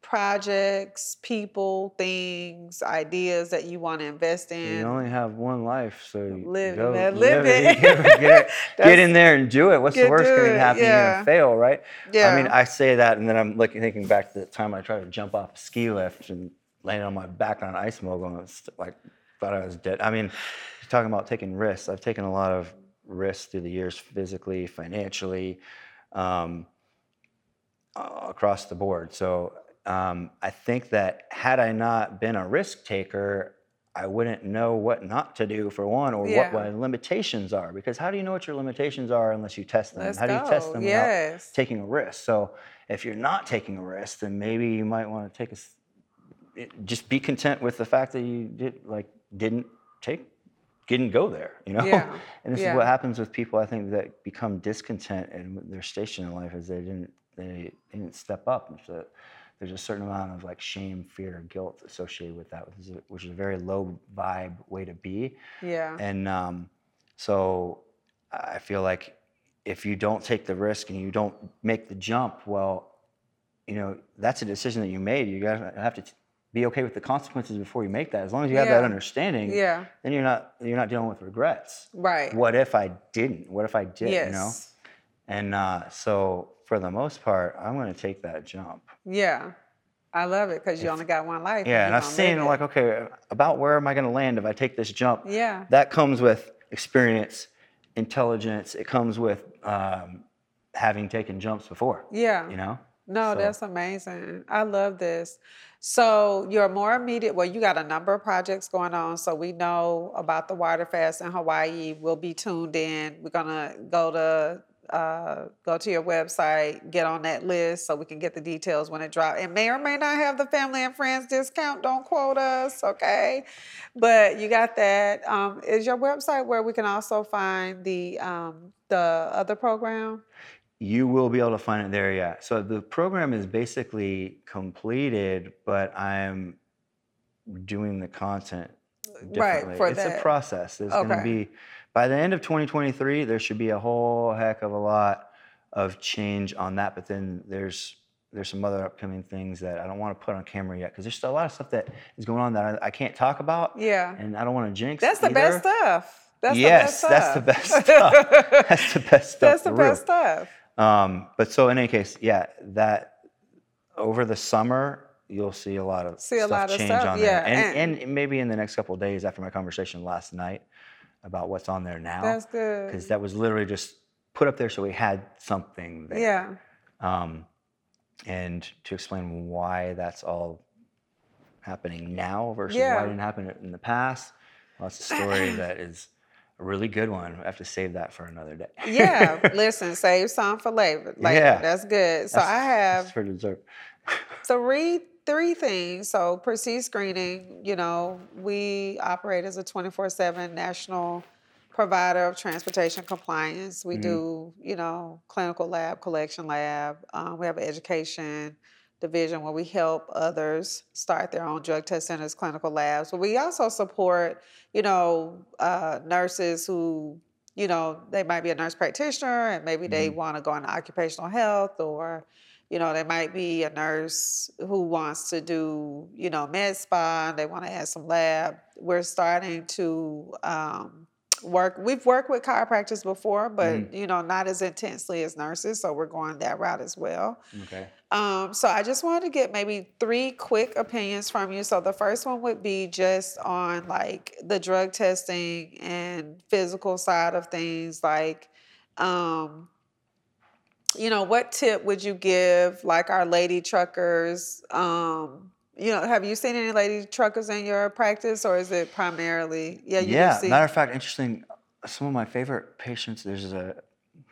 A: projects, people, things, ideas that you want to invest in?
B: You only have one life, so
A: Live-
B: go,
A: man, live it.
B: Get, it- get in there and do it. What's the worst that can happen? You're
A: yeah.
B: fail, right?
A: yeah.
B: I mean, I say that, and then I'm looking, thinking back to the time I tried to jump off a ski lift and landed on my back on an ice mogul, and was like thought I was dead. I mean, you're talking about taking risks. I've taken a lot of risks through the years, physically, financially, um, across the board. So um, I think that had I not been a risk taker, I wouldn't know what not to do for one, or
A: Yeah.
B: what my limitations are. Because how do you know what your limitations are unless you test them?
A: Let's
B: how do you test
A: go.
B: them without
A: Yes.
B: taking a risk? So if you're not taking a risk, then maybe you might want to take a just be content with the fact that you did like didn't take, didn't go there. You know.
A: Yeah.
B: and this
A: Yeah.
B: is what happens with people. I think that become discontent in their station in life is they didn't they didn't step up. And so there's a certain amount of like shame, fear, guilt associated with that, which is a, which is a very low vibe way to be.
A: Yeah.
B: And um, so I feel like if you don't take the risk and you don't make the jump, well, you know, that's a decision that you made. You gotta have to be okay with the consequences before you make that. As long as you have that understanding,
A: Yeah.
B: then you're not you're not dealing with regrets.
A: Right.
B: What if I didn't? What if I did?
A: yes.
B: You know? And uh, so for the most part, I'm going to take that jump.
A: Yeah. I love it because you only got one life.
B: Yeah, and
A: you
B: I've seen like, okay, about where am I going to land if I take this jump?
A: Yeah.
B: that comes with experience, intelligence. It comes with um, having taken jumps before.
A: Yeah.
B: You know.
A: No,
B: So-
A: that's amazing. I love this. So you're more immediate. Well, you got a number of projects going on. So we know about the Water Fast in Hawaii. We'll be tuned in. We're gonna go to uh, go to your website, get on that list so we can get the details when it drops. It may or may not have the family and friends discount. Don't quote us, okay? But you got that. Um, is your website where we can also find the um, the other program?
B: You will be able to find it there, yeah. So the program is basically completed, but I'm doing the content differently.
A: for
B: it's
A: that.
B: a process. There's going to be by the end of 2023, there should be a whole heck of a lot of change on that. But then there's there's some other upcoming things that I don't want to put on camera yet because there's still a lot of stuff that is going on that I, I can't talk about,
A: Yeah.
B: and I don't want to jinx.
A: That's the
B: either.
A: best stuff. That's
B: yes,
A: the
B: that's the
A: best
B: best
A: stuff.
B: stuff. That's the best stuff.
A: That's the
B: real.
A: best stuff.
B: Um, but so in any case, yeah, that over the summer you'll see a lot of
A: See a
B: stuff
A: lot of
B: change
A: stuff,
B: on
A: yeah,
B: there, and, and maybe in the next couple of days after my conversation last night about what's on there now,
A: That's good.
B: because that was literally just put up there so we had something there.
A: Yeah.
B: Um, and to explain why that's all happening now versus
A: Yeah.
B: why it didn't happen in the past. Well, that's a story that is a really good one. I have to save that for another day.
A: Yeah. Listen, save some for later. later.
B: Yeah.
A: That's good. So I
B: That's
A: have
B: for dessert.
A: three three things. So Proceed Screening, you know, we operate as a 24/7 national provider of transportation compliance. We
B: Mhm.
A: do, you know, clinical lab, collection lab. Um, we have an education division where we help others start their own drug test centers, clinical labs. But we also support, you know, uh, nurses who, you know, they might be a nurse practitioner and maybe they want to go into occupational health or, you know, they might be a nurse who wants to do, you know, med spa and they want to add some lab. We're starting to um, work. We've worked with chiropractors before, but you know, not as intensely as nurses. So we're going that route as well.
B: Okay.
A: Um, so I just wanted to get maybe three quick opinions from you. So the first one would be just on like the drug testing and physical side of things, like um, you know, what tip would you give like our lady truckers? Um, you know, have you seen any lady truckers in your practice or is it primarily yeah, you
B: yeah.
A: see
B: Matter of fact, interesting. some of my favorite patients. There's a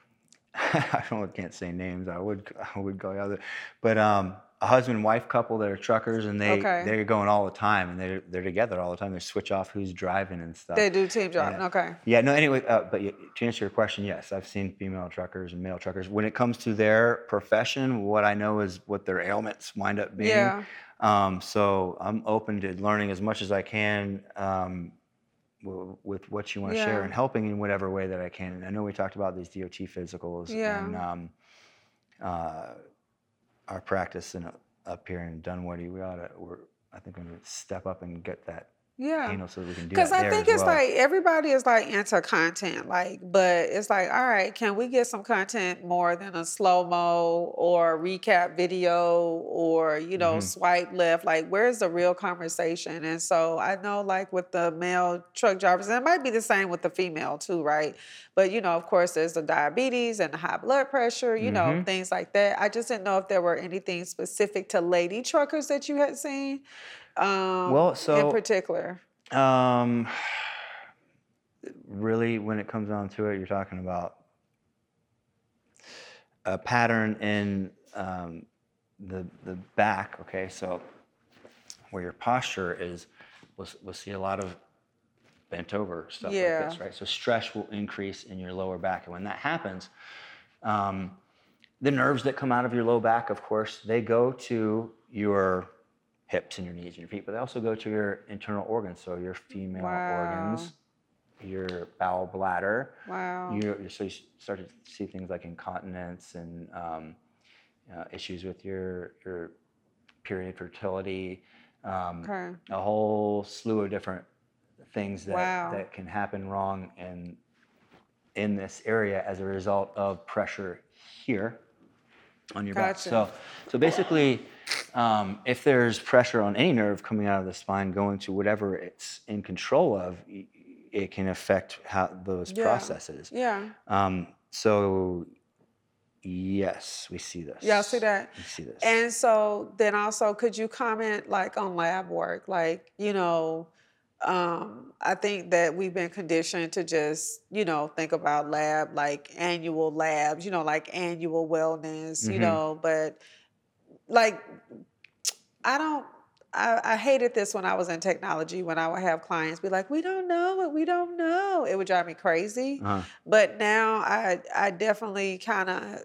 B: I don't can't say names. I would I would go other, but um, a husband and wife couple that are truckers and they
A: Okay.
B: they're going all the time and they're they're together all the time. They switch off who's driving and stuff.
A: They do team driving.
B: Yeah.
A: Okay.
B: Yeah, no, anyway, uh, but to answer your question, yes, I've seen female truckers and male truckers. When it comes to their profession, what I know is what their ailments wind up being.
A: Yeah.
B: Um, so I'm open to learning as much as I can um, w- with what you want to share and helping in whatever way that I can. And I know we talked about these DOT physicals
A: Yeah.
B: and um, uh, our practice in, up here in Dunwoody. We ought to, we're, I think, we're going to step up and get that
A: Yeah.
B: handle so we can do
A: Because I think it's
B: well.
A: like everybody is like into content, like, but it's like, all right, can we get some content more than a slow mo or recap video or you know
B: Mhm.
A: swipe left? Like, where's the real conversation? And so I know, like with the male truck drivers, and it might be the same with the female too, right? But you know, of course, there's the diabetes and the high blood pressure, you know,
B: Mhm.
A: things like that. I just didn't know if there were anything specific to lady truckers that you had seen. Um,
B: Well,
A: in particular.
B: Um, really, when it comes down to it, you're talking about a pattern in um, the the back. Okay, so where your posture is, we'll, we'll see a lot of bent over stuff like this, right? So stress will increase in your lower back, and when that happens, um, the nerves that come out of your low back, of course, they go to your hips and your knees and your feet, but they also go to your internal organs. So your female organs, your bowel bladder.
A: Wow.
B: You so you start to see things like incontinence and um, uh, issues with your your period fertility. Um,
A: Okay.
B: a whole slew of different things that,
A: Wow.
B: that can happen wrong and in this area as a result of pressure here on your back. So so basically, um, if there's pressure on any nerve coming out of the spine going to whatever it's in control of, it can affect how those
A: Yeah.
B: processes.
A: Yeah.
B: Um, so yes, we see this.
A: Y'all see that?
B: We see this.
A: And so then also could you comment like on lab work? Like, you know, um, I think that we've been conditioned to just, you know, think about lab like annual labs, you know, like annual wellness, you
B: Mhm.
A: know, but like I don't I, I hated this when I was in technology when I would have clients be like, we don't know it, we don't know. It would drive me crazy.
B: uh-huh.
A: But now I I definitely kind of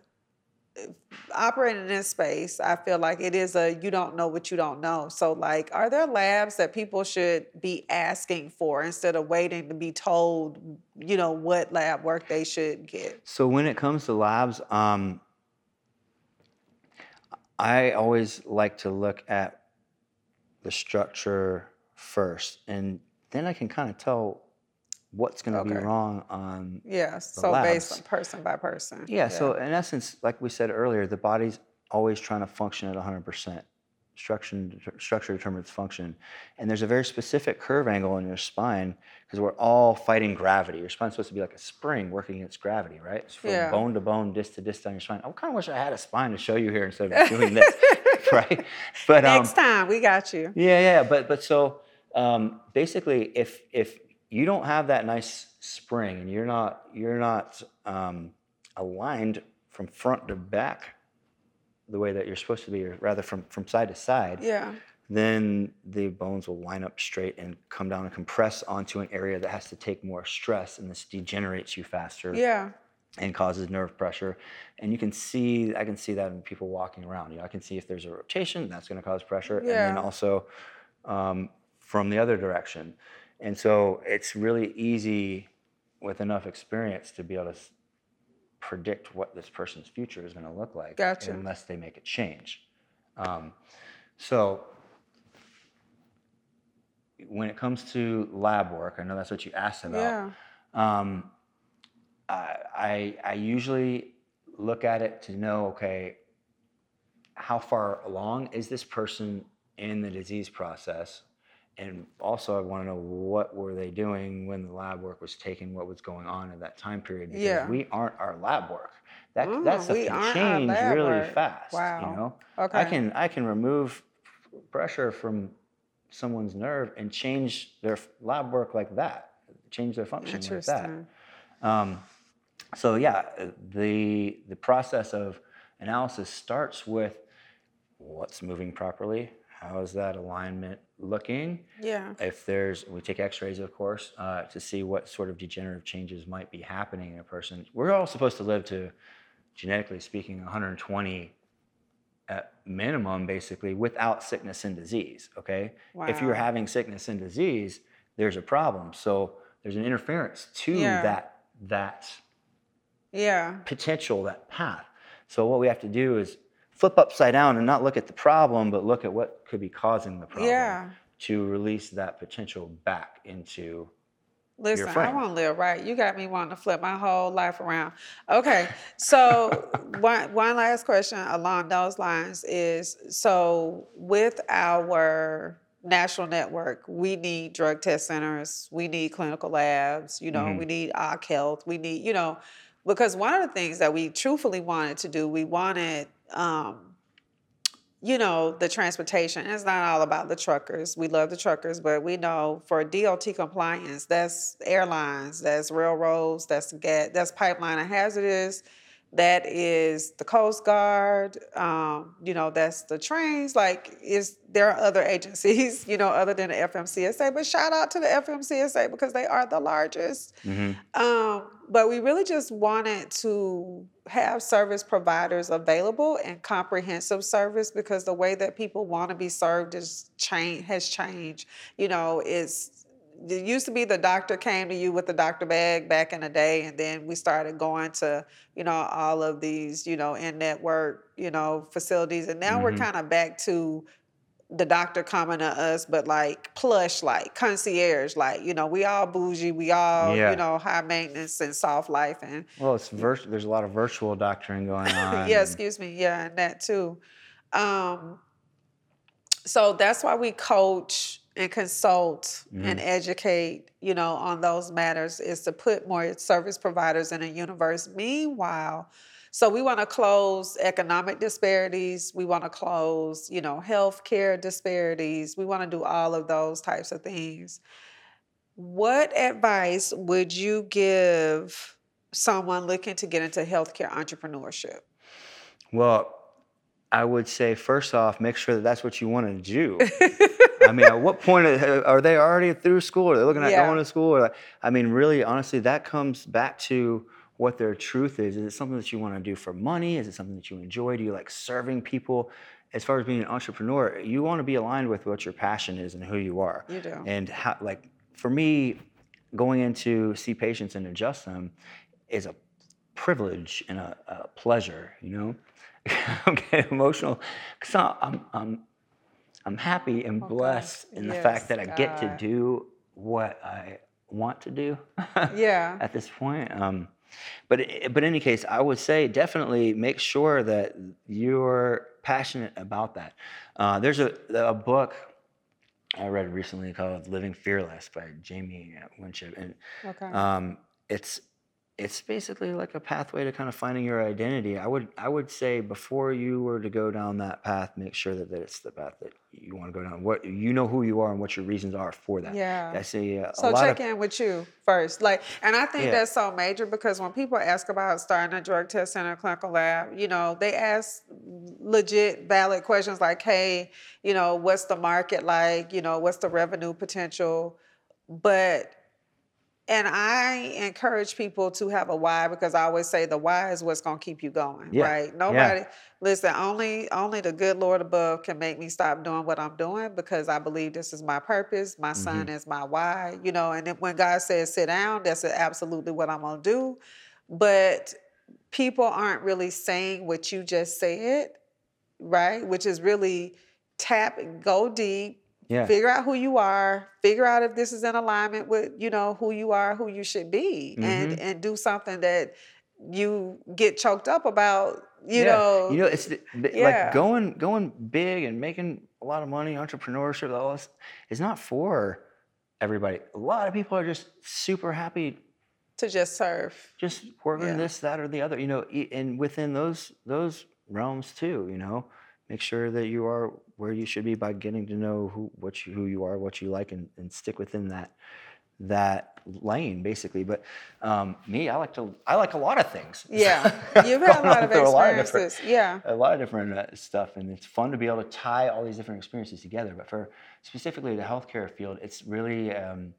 A: operating in this space. I feel like it is a you don't know what you don't know. So like, are there labs that people should be asking for instead of waiting to be told, you know, what lab work they should get?
B: So when it comes to labs, um, I always like to look at the structure first, and then I can kind of tell what's going to be wrong on.
A: Yeah. So based
B: labs.
A: on person by person.
B: Yeah, So in essence, like we said earlier, the body's always trying to function at 100%. Structure, structure determines function, and there's a very specific curve angle in your spine because we're all fighting gravity. Your spine's supposed to be like a spring working against gravity, right? It's from
A: Yeah.
B: bone to bone, disc to disc on your spine. I kind of wish I had a spine to show you here instead of doing this, right? But um,
A: Next time we got you.
B: yeah, yeah, but but so um, basically, if if you don't have that nice spring and you're not you're not um, aligned from front to back the way that you're supposed to be, or rather from from side to side,
A: Yeah.
B: then the bones will line up straight and come down and compress onto an area that has to take more stress, and this degenerates you faster
A: Yeah.
B: and causes nerve pressure. And you can see, I can see that in people walking around. You know, I can see if there's a rotation, that's going to cause pressure, yeah. and then also um, from the other direction. And so it's really easy with enough experience to be able to predict what this person's future is going to look like,
A: Gotcha.
B: unless they make a change. Um, so when it comes to lab work, I know that's what you asked about.
A: Yeah.
B: Um, I, I I usually look at it to know, okay, how far along is this person in the disease process? And also, I want to know what were they doing when the lab work was taken, what was going on in that time period, because
A: Yeah.
B: we aren't our lab work. That
A: Mm,
B: that stuff can change really
A: work.
B: fast.
A: Wow.
B: You know,
A: Okay.
B: I can I can remove pressure from someone's nerve and change their lab work like that, change their function like that. Um, so yeah, the the process of analysis starts with what's moving properly, how is that alignment looking?
A: Yeah.
B: If there's, we take X-rays, of course, uh, to see what sort of degenerative changes might be happening in a person. We're all supposed to live to, genetically speaking, 120 at minimum, basically, without sickness and disease. Okay. Wow. If you're having sickness and disease, there's a problem. So there's an interference to
A: Yeah.
B: that that
A: Yeah.
B: potential, that path. So what we have to do is flip upside down and not look at the problem, but look at what could be causing the problem
A: Yeah.
B: to release that potential back into.
A: Listen, I want to live right. You got me wanting to flip my whole life around. Okay, so one one last question along those lines is so with our national network, we need drug test centers, we need clinical labs, you know,
B: Mhm.
A: we need OC health, we need, you know, because one of the things that we truthfully wanted to do, we wanted um, you know, the transportation. It's not all about the truckers. We love the truckers, but we know for DOT compliance, that's airlines, that's railroads, that's gas, that's pipeline and hazardous, that is the Coast Guard, um, you know, that's the trains. Like, is there are other agencies, you know, other than the FMCSA, but shout out to the FMCSA because they are the largest. Um, but we really just wanted to have service providers available and comprehensive service because the way that people want to be served is change has changed. You know, it's it used to be the doctor came to you with the doctor bag back in the day, and then we started going to you know all of these you know in network you know facilities, and now we're
B: Mhm.
A: kind of back to the doctor coming to us, but like plush, like concierge, like you know, we all bougie, we all
B: Yeah.
A: you know high maintenance and soft life, and
B: Well, it's vir- there's a lot of virtual doctoring going on.
A: yeah, excuse me, yeah, and that too. Um, so that's why we coach and consult and
B: Mhm.
A: educate, you know, on those matters is to put more service providers in a universe. Meanwhile, so we want to close economic disparities. We want to close, you know, healthcare disparities. We want to do all of those types of things. What advice would you give someone looking to get into healthcare entrepreneurship?
B: Well, I would say first off, make sure that that's what you want to do. I mean, at what point are they already through school? Are they looking at
A: Yeah.
B: going to school? Or, I mean, really, honestly, that comes back to what their truth is. Is it something that you want to do for money? Is it something that you enjoy? Do you like serving people? As far as being an entrepreneur, you want to be aligned with what your passion is and who you are.
A: You do.
B: And how, like, for me, going in to see patients and adjust them is a privilege and a, a pleasure, you know? I'm getting emotional because I'm, I'm, I'm happy and
A: Okay.
B: blessed in the fact that I get to do what I want to do
A: Yeah.
B: at this point. Um, but, but in any case, I would say definitely make sure that you're passionate about that. Uh, there's a, a book I read recently called Living Fearless by Jamie Winship. And
A: Okay.
B: um, it's it's basically like a pathway to kind of finding your identity. I would I would say before you were to go down that path, make sure that, that it's the path that you want to go down. What you know who you are and what your reasons are for that.
A: Yeah.
B: I say uh, a
A: So
B: lot
A: check
B: of
A: in with you first. Like, and I think
B: Yeah.
A: that's so major because when people ask about starting a drug test center, clinical lab, you know, they ask legit, valid questions like, "Hey, you know, what's the market like? You know, what's the revenue potential?" But and I encourage people to have a why because I always say the why is what's gonna keep you going,
B: Yeah,
A: right?
B: yeah.
A: Nobody listen, only only the good Lord above can make me stop doing what I'm doing because I believe this is my purpose. My son
B: Mm-hmm.
A: is my why, you know, and when God says sit down, that's absolutely what I'm gonna do. But people aren't really saying what you just said, right? Which is really tap, go deep,
B: yeah.
A: figure out who you are figure out if this is in alignment with you know who you are who you should be and
B: Mm-hmm.
A: and do something that you get choked up about you
B: yeah.
A: know
B: you know, it's the, the-
A: yeah.
B: like going going big and making a lot of money, entrepreneurship, all this is not for everybody. A lot of people are just super happy
A: to just serve
B: just working
A: Yeah.
B: this, that, or the other. You know, and within those those realms too. You know, make sure that you are where you should be by getting to know who what you, who you are, what you like, and, and stick within that that lane basically. But um, me, I like to I like a lot of things.
A: Yeah, you've had a lot of
B: through a lot of
A: experiences. Yeah,
B: a lot of different uh, stuff, and it's fun to be able to tie all these different experiences together. But for specifically the healthcare field, it's really um,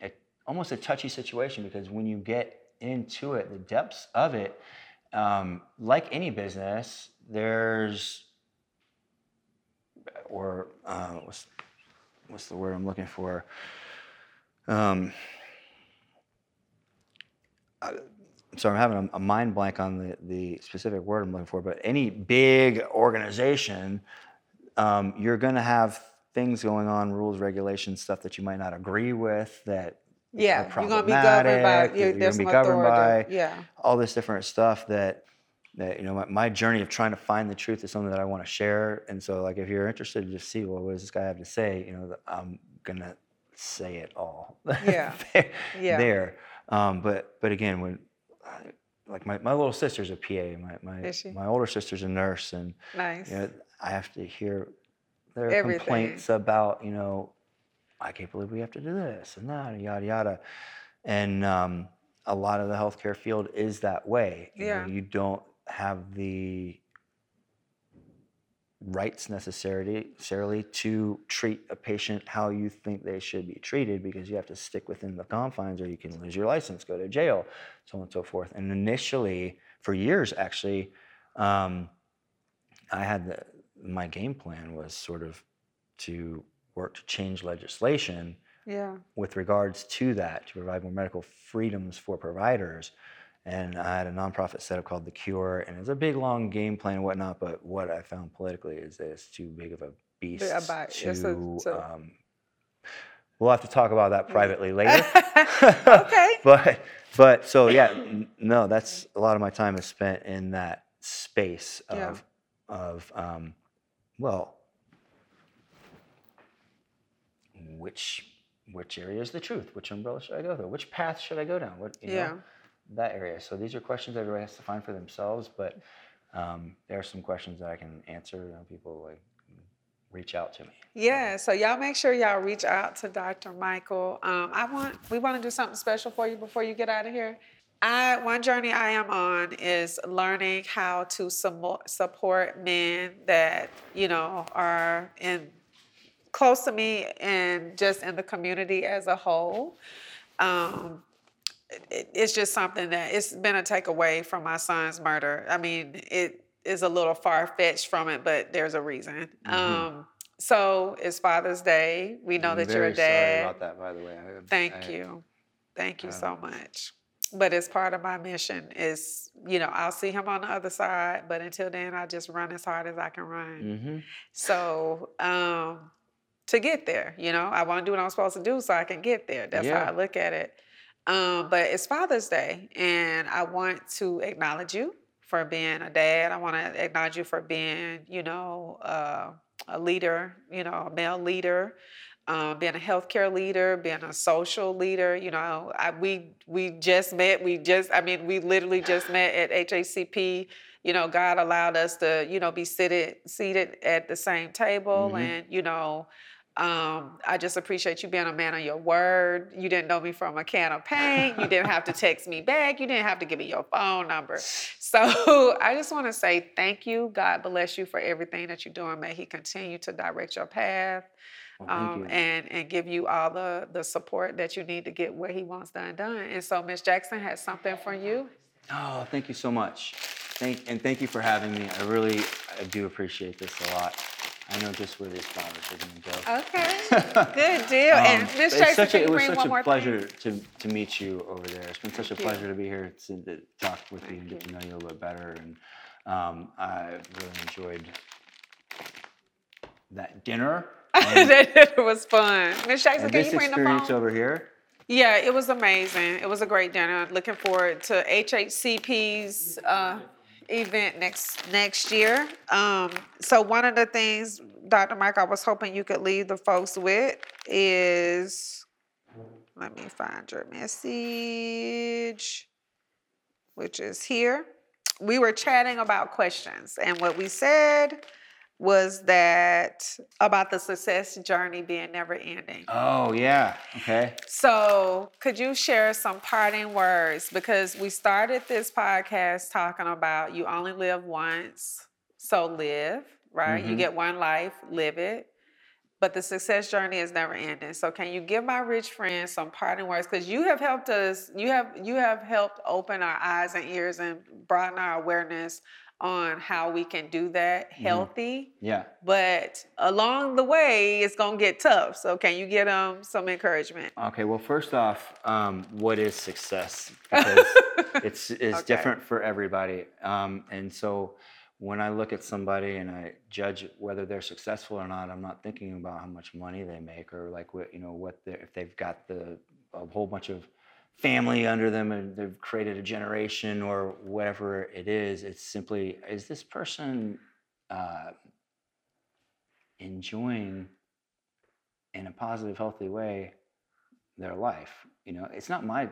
B: a, almost a touchy situation because when you get into it, the depths of it, um, like any business, there's or uh, what's what's the word I'm looking for? Um, I- sorry, I'm having a, a mind blank on the, the specific word I'm looking for, but any big organization, um, you're going to have things going on, rules, regulations, stuff that you might not agree with that
A: yeah. You're gonna be governed by.
B: you're gonna be governed by
A: Yeah,
B: all this different stuff that that you know my, my journey of trying to find the truth is something that I want to share. And so like if you're interested to just see well what does this guy have to say, you know I'm gonna say it all.
A: Yeah.
B: there.
A: Yeah.
B: there. Um, but but again when like my, my little sister's a PA, my my, my older sister's a nurse, and
A: nice.
B: you know, I have to hear their
A: Everything.
B: complaints about, you know, I can't believe we have to do this and that, and yada yada. And um, a lot of the healthcare field is that way. You know,
A: Yeah.
B: you don't have the rights necessarily necessarily to treat a patient how you think they should be treated because you have to stick within the confines or you can lose your license, go to jail, so on and so forth. And initially, for years actually, um, I had the my game plan was sort of to work to change legislation
A: yeah,
B: with regards to that to provide more medical freedoms for providers. And I had a nonprofit setup called The Cure, and it's a big, long game plan and whatnot. But what I found politically is that it's too big of a beast
A: a bite.
B: to.
A: A- it's
B: um, we'll have to talk about that privately later.
A: okay.
B: but but so yeah, no, that's a lot of my time is spent in that space of
A: Yeah.
B: of um, well, which which area is the truth? Which umbrella should I go through? Which path should I go down? What you
A: Yeah.
B: know, that area. So these are questions everybody has to find for themselves, but um, there are some questions that I can answer. You know, people like reach out to me.
A: Yeah, so y'all make sure y'all reach out to Dr. Michael. Um, I want we want to do something special for you before you get out of here. I one journey I am on is learning how to support men that you know are in close to me and just in the community as a whole. Um, it's just something that it's been a takeaway from my son's murder. I mean, it is a little far fetched from it, but there's a reason. Um, so it's Father's Day. We know
B: I'm
A: that you're a
B: very sorry about that, by the way. I-
A: Thank
B: I-
A: you. Thank you
B: um,
A: so much. But it's part of my mission is, you know, I'll see him on the other side, but until then I just run as hard as I can run.
B: Mhm.
A: So um, to get there, you know, I want to do what I'm supposed to do so I can get there. That's
B: Yeah.
A: how I look at it. Um, but it's Father's Day, and I want to acknowledge you for being a dad. I want to acknowledge you for being, you know, uh, a leader, you know, a male leader, um, being a healthcare leader, being a social leader. You know, I, we we just met. We just, I mean, we literally just met at HACP. You know, God allowed us to, you know, be seated seated at the same table,
B: Mhm.
A: and you know. Um, I just appreciate you being a man of your word. You didn't know me from a can of paint. You didn't have to text me back. You didn't have to give me your phone number. So I just want to say thank you. God bless you for everything that you're doing. May He continue to direct your path
B: Well,
A: um, and and give you all the the support that you need to get where He wants done done. And so Miss Jackson has something for you.
B: Oh, thank you so much. Thank and thank you for having me. I really I do appreciate this a lot. I know just where these flowers are going to go.
A: Okay, good deal. and
B: Um,
A: Miss
B: it's
A: Jackson,
B: such a, it was such a pleasure
A: thing?
B: to, to meet you over there. It's been such a
A: you.
B: pleasure to be here to, to talk with you and get to know you a little bit better. And um, I really enjoyed that dinner. And,
A: it was fun. Miss Jackson,
B: and
A: can you bring the phone?
B: over here.
A: Yeah, it was amazing. It was a great dinner. Looking forward to HHCP's uh, event next next year. Um, so one of the things, Dr. Mike, I was hoping you could leave the folks with is, let me find your message, which is here. We were chatting about questions, and what we said was that about the success journey being never ending.
B: Oh yeah. Okay.
A: So, could you share some parting words? Because we started this podcast talking about you only live once, so live, right? You
B: Mhm.
A: get one life, live it. But the success journey is never ending. So, can you give my rich friends some parting words? Because you have helped us, you have you have helped open our eyes and ears and broaden our awareness on how we can do that healthy.
B: Yeah.
A: But along the way, it's gonna get tough. So, can you get them some encouragement?
B: Okay. Well, first off, um, what is success? Because it's it's
A: Okay.
B: different for everybody. Um, and so when I look at somebody and I judge whether they're successful or not, I'm not thinking about how much money they make or like what you know what if they've got the a whole bunch of family under them and they've created a generation or whatever it is. It's simply is this person uh, enjoying in a positive, healthy way their life. You know, it's not my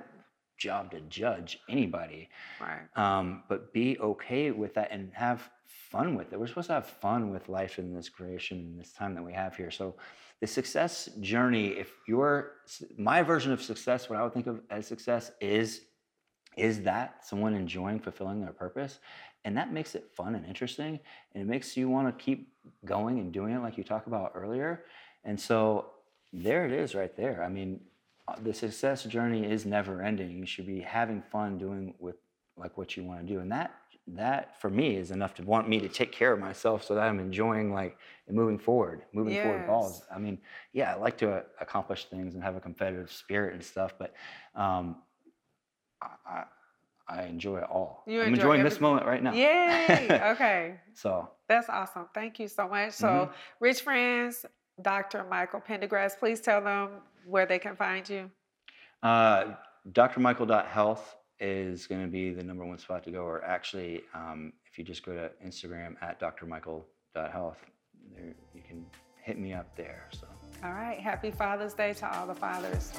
B: job to judge anybody,
A: Right.
B: um, but be okay with that and have fun with it. We're supposed to have fun with life in this creation, and this time that we have here. So, the success journey, if your my version of success, what I would think of as success is is that someone enjoying fulfilling their purpose and that makes it fun and interesting and it makes you want to keep going and doing it like you talked about earlier and so there it is right there. I mean uh, the success journey is never ending. You should be having fun doing with like what you want to do and that that for me is enough to want me to take care of myself so that i'm enjoying like moving forward moving forward balls i mean yeah i like to uh, accomplish things and have a competitive spirit and stuff but um, I, I enjoy it all.
A: You
B: I'm
A: enjoy
B: enjoying this moment right now.
A: Yay. Okay.
B: so
A: That's awesome. Thank you so much. So,
B: Mhm.
A: rich friends, Dr. Michael Pendergrass, please tell them where they can find you.
B: uh, drmichael.health is going to be the number one spot to go. Or actually, um, if you just go to Instagram at drmichael.health, there you can hit me up there. So
A: All right. Happy Father's Day to all the fathers.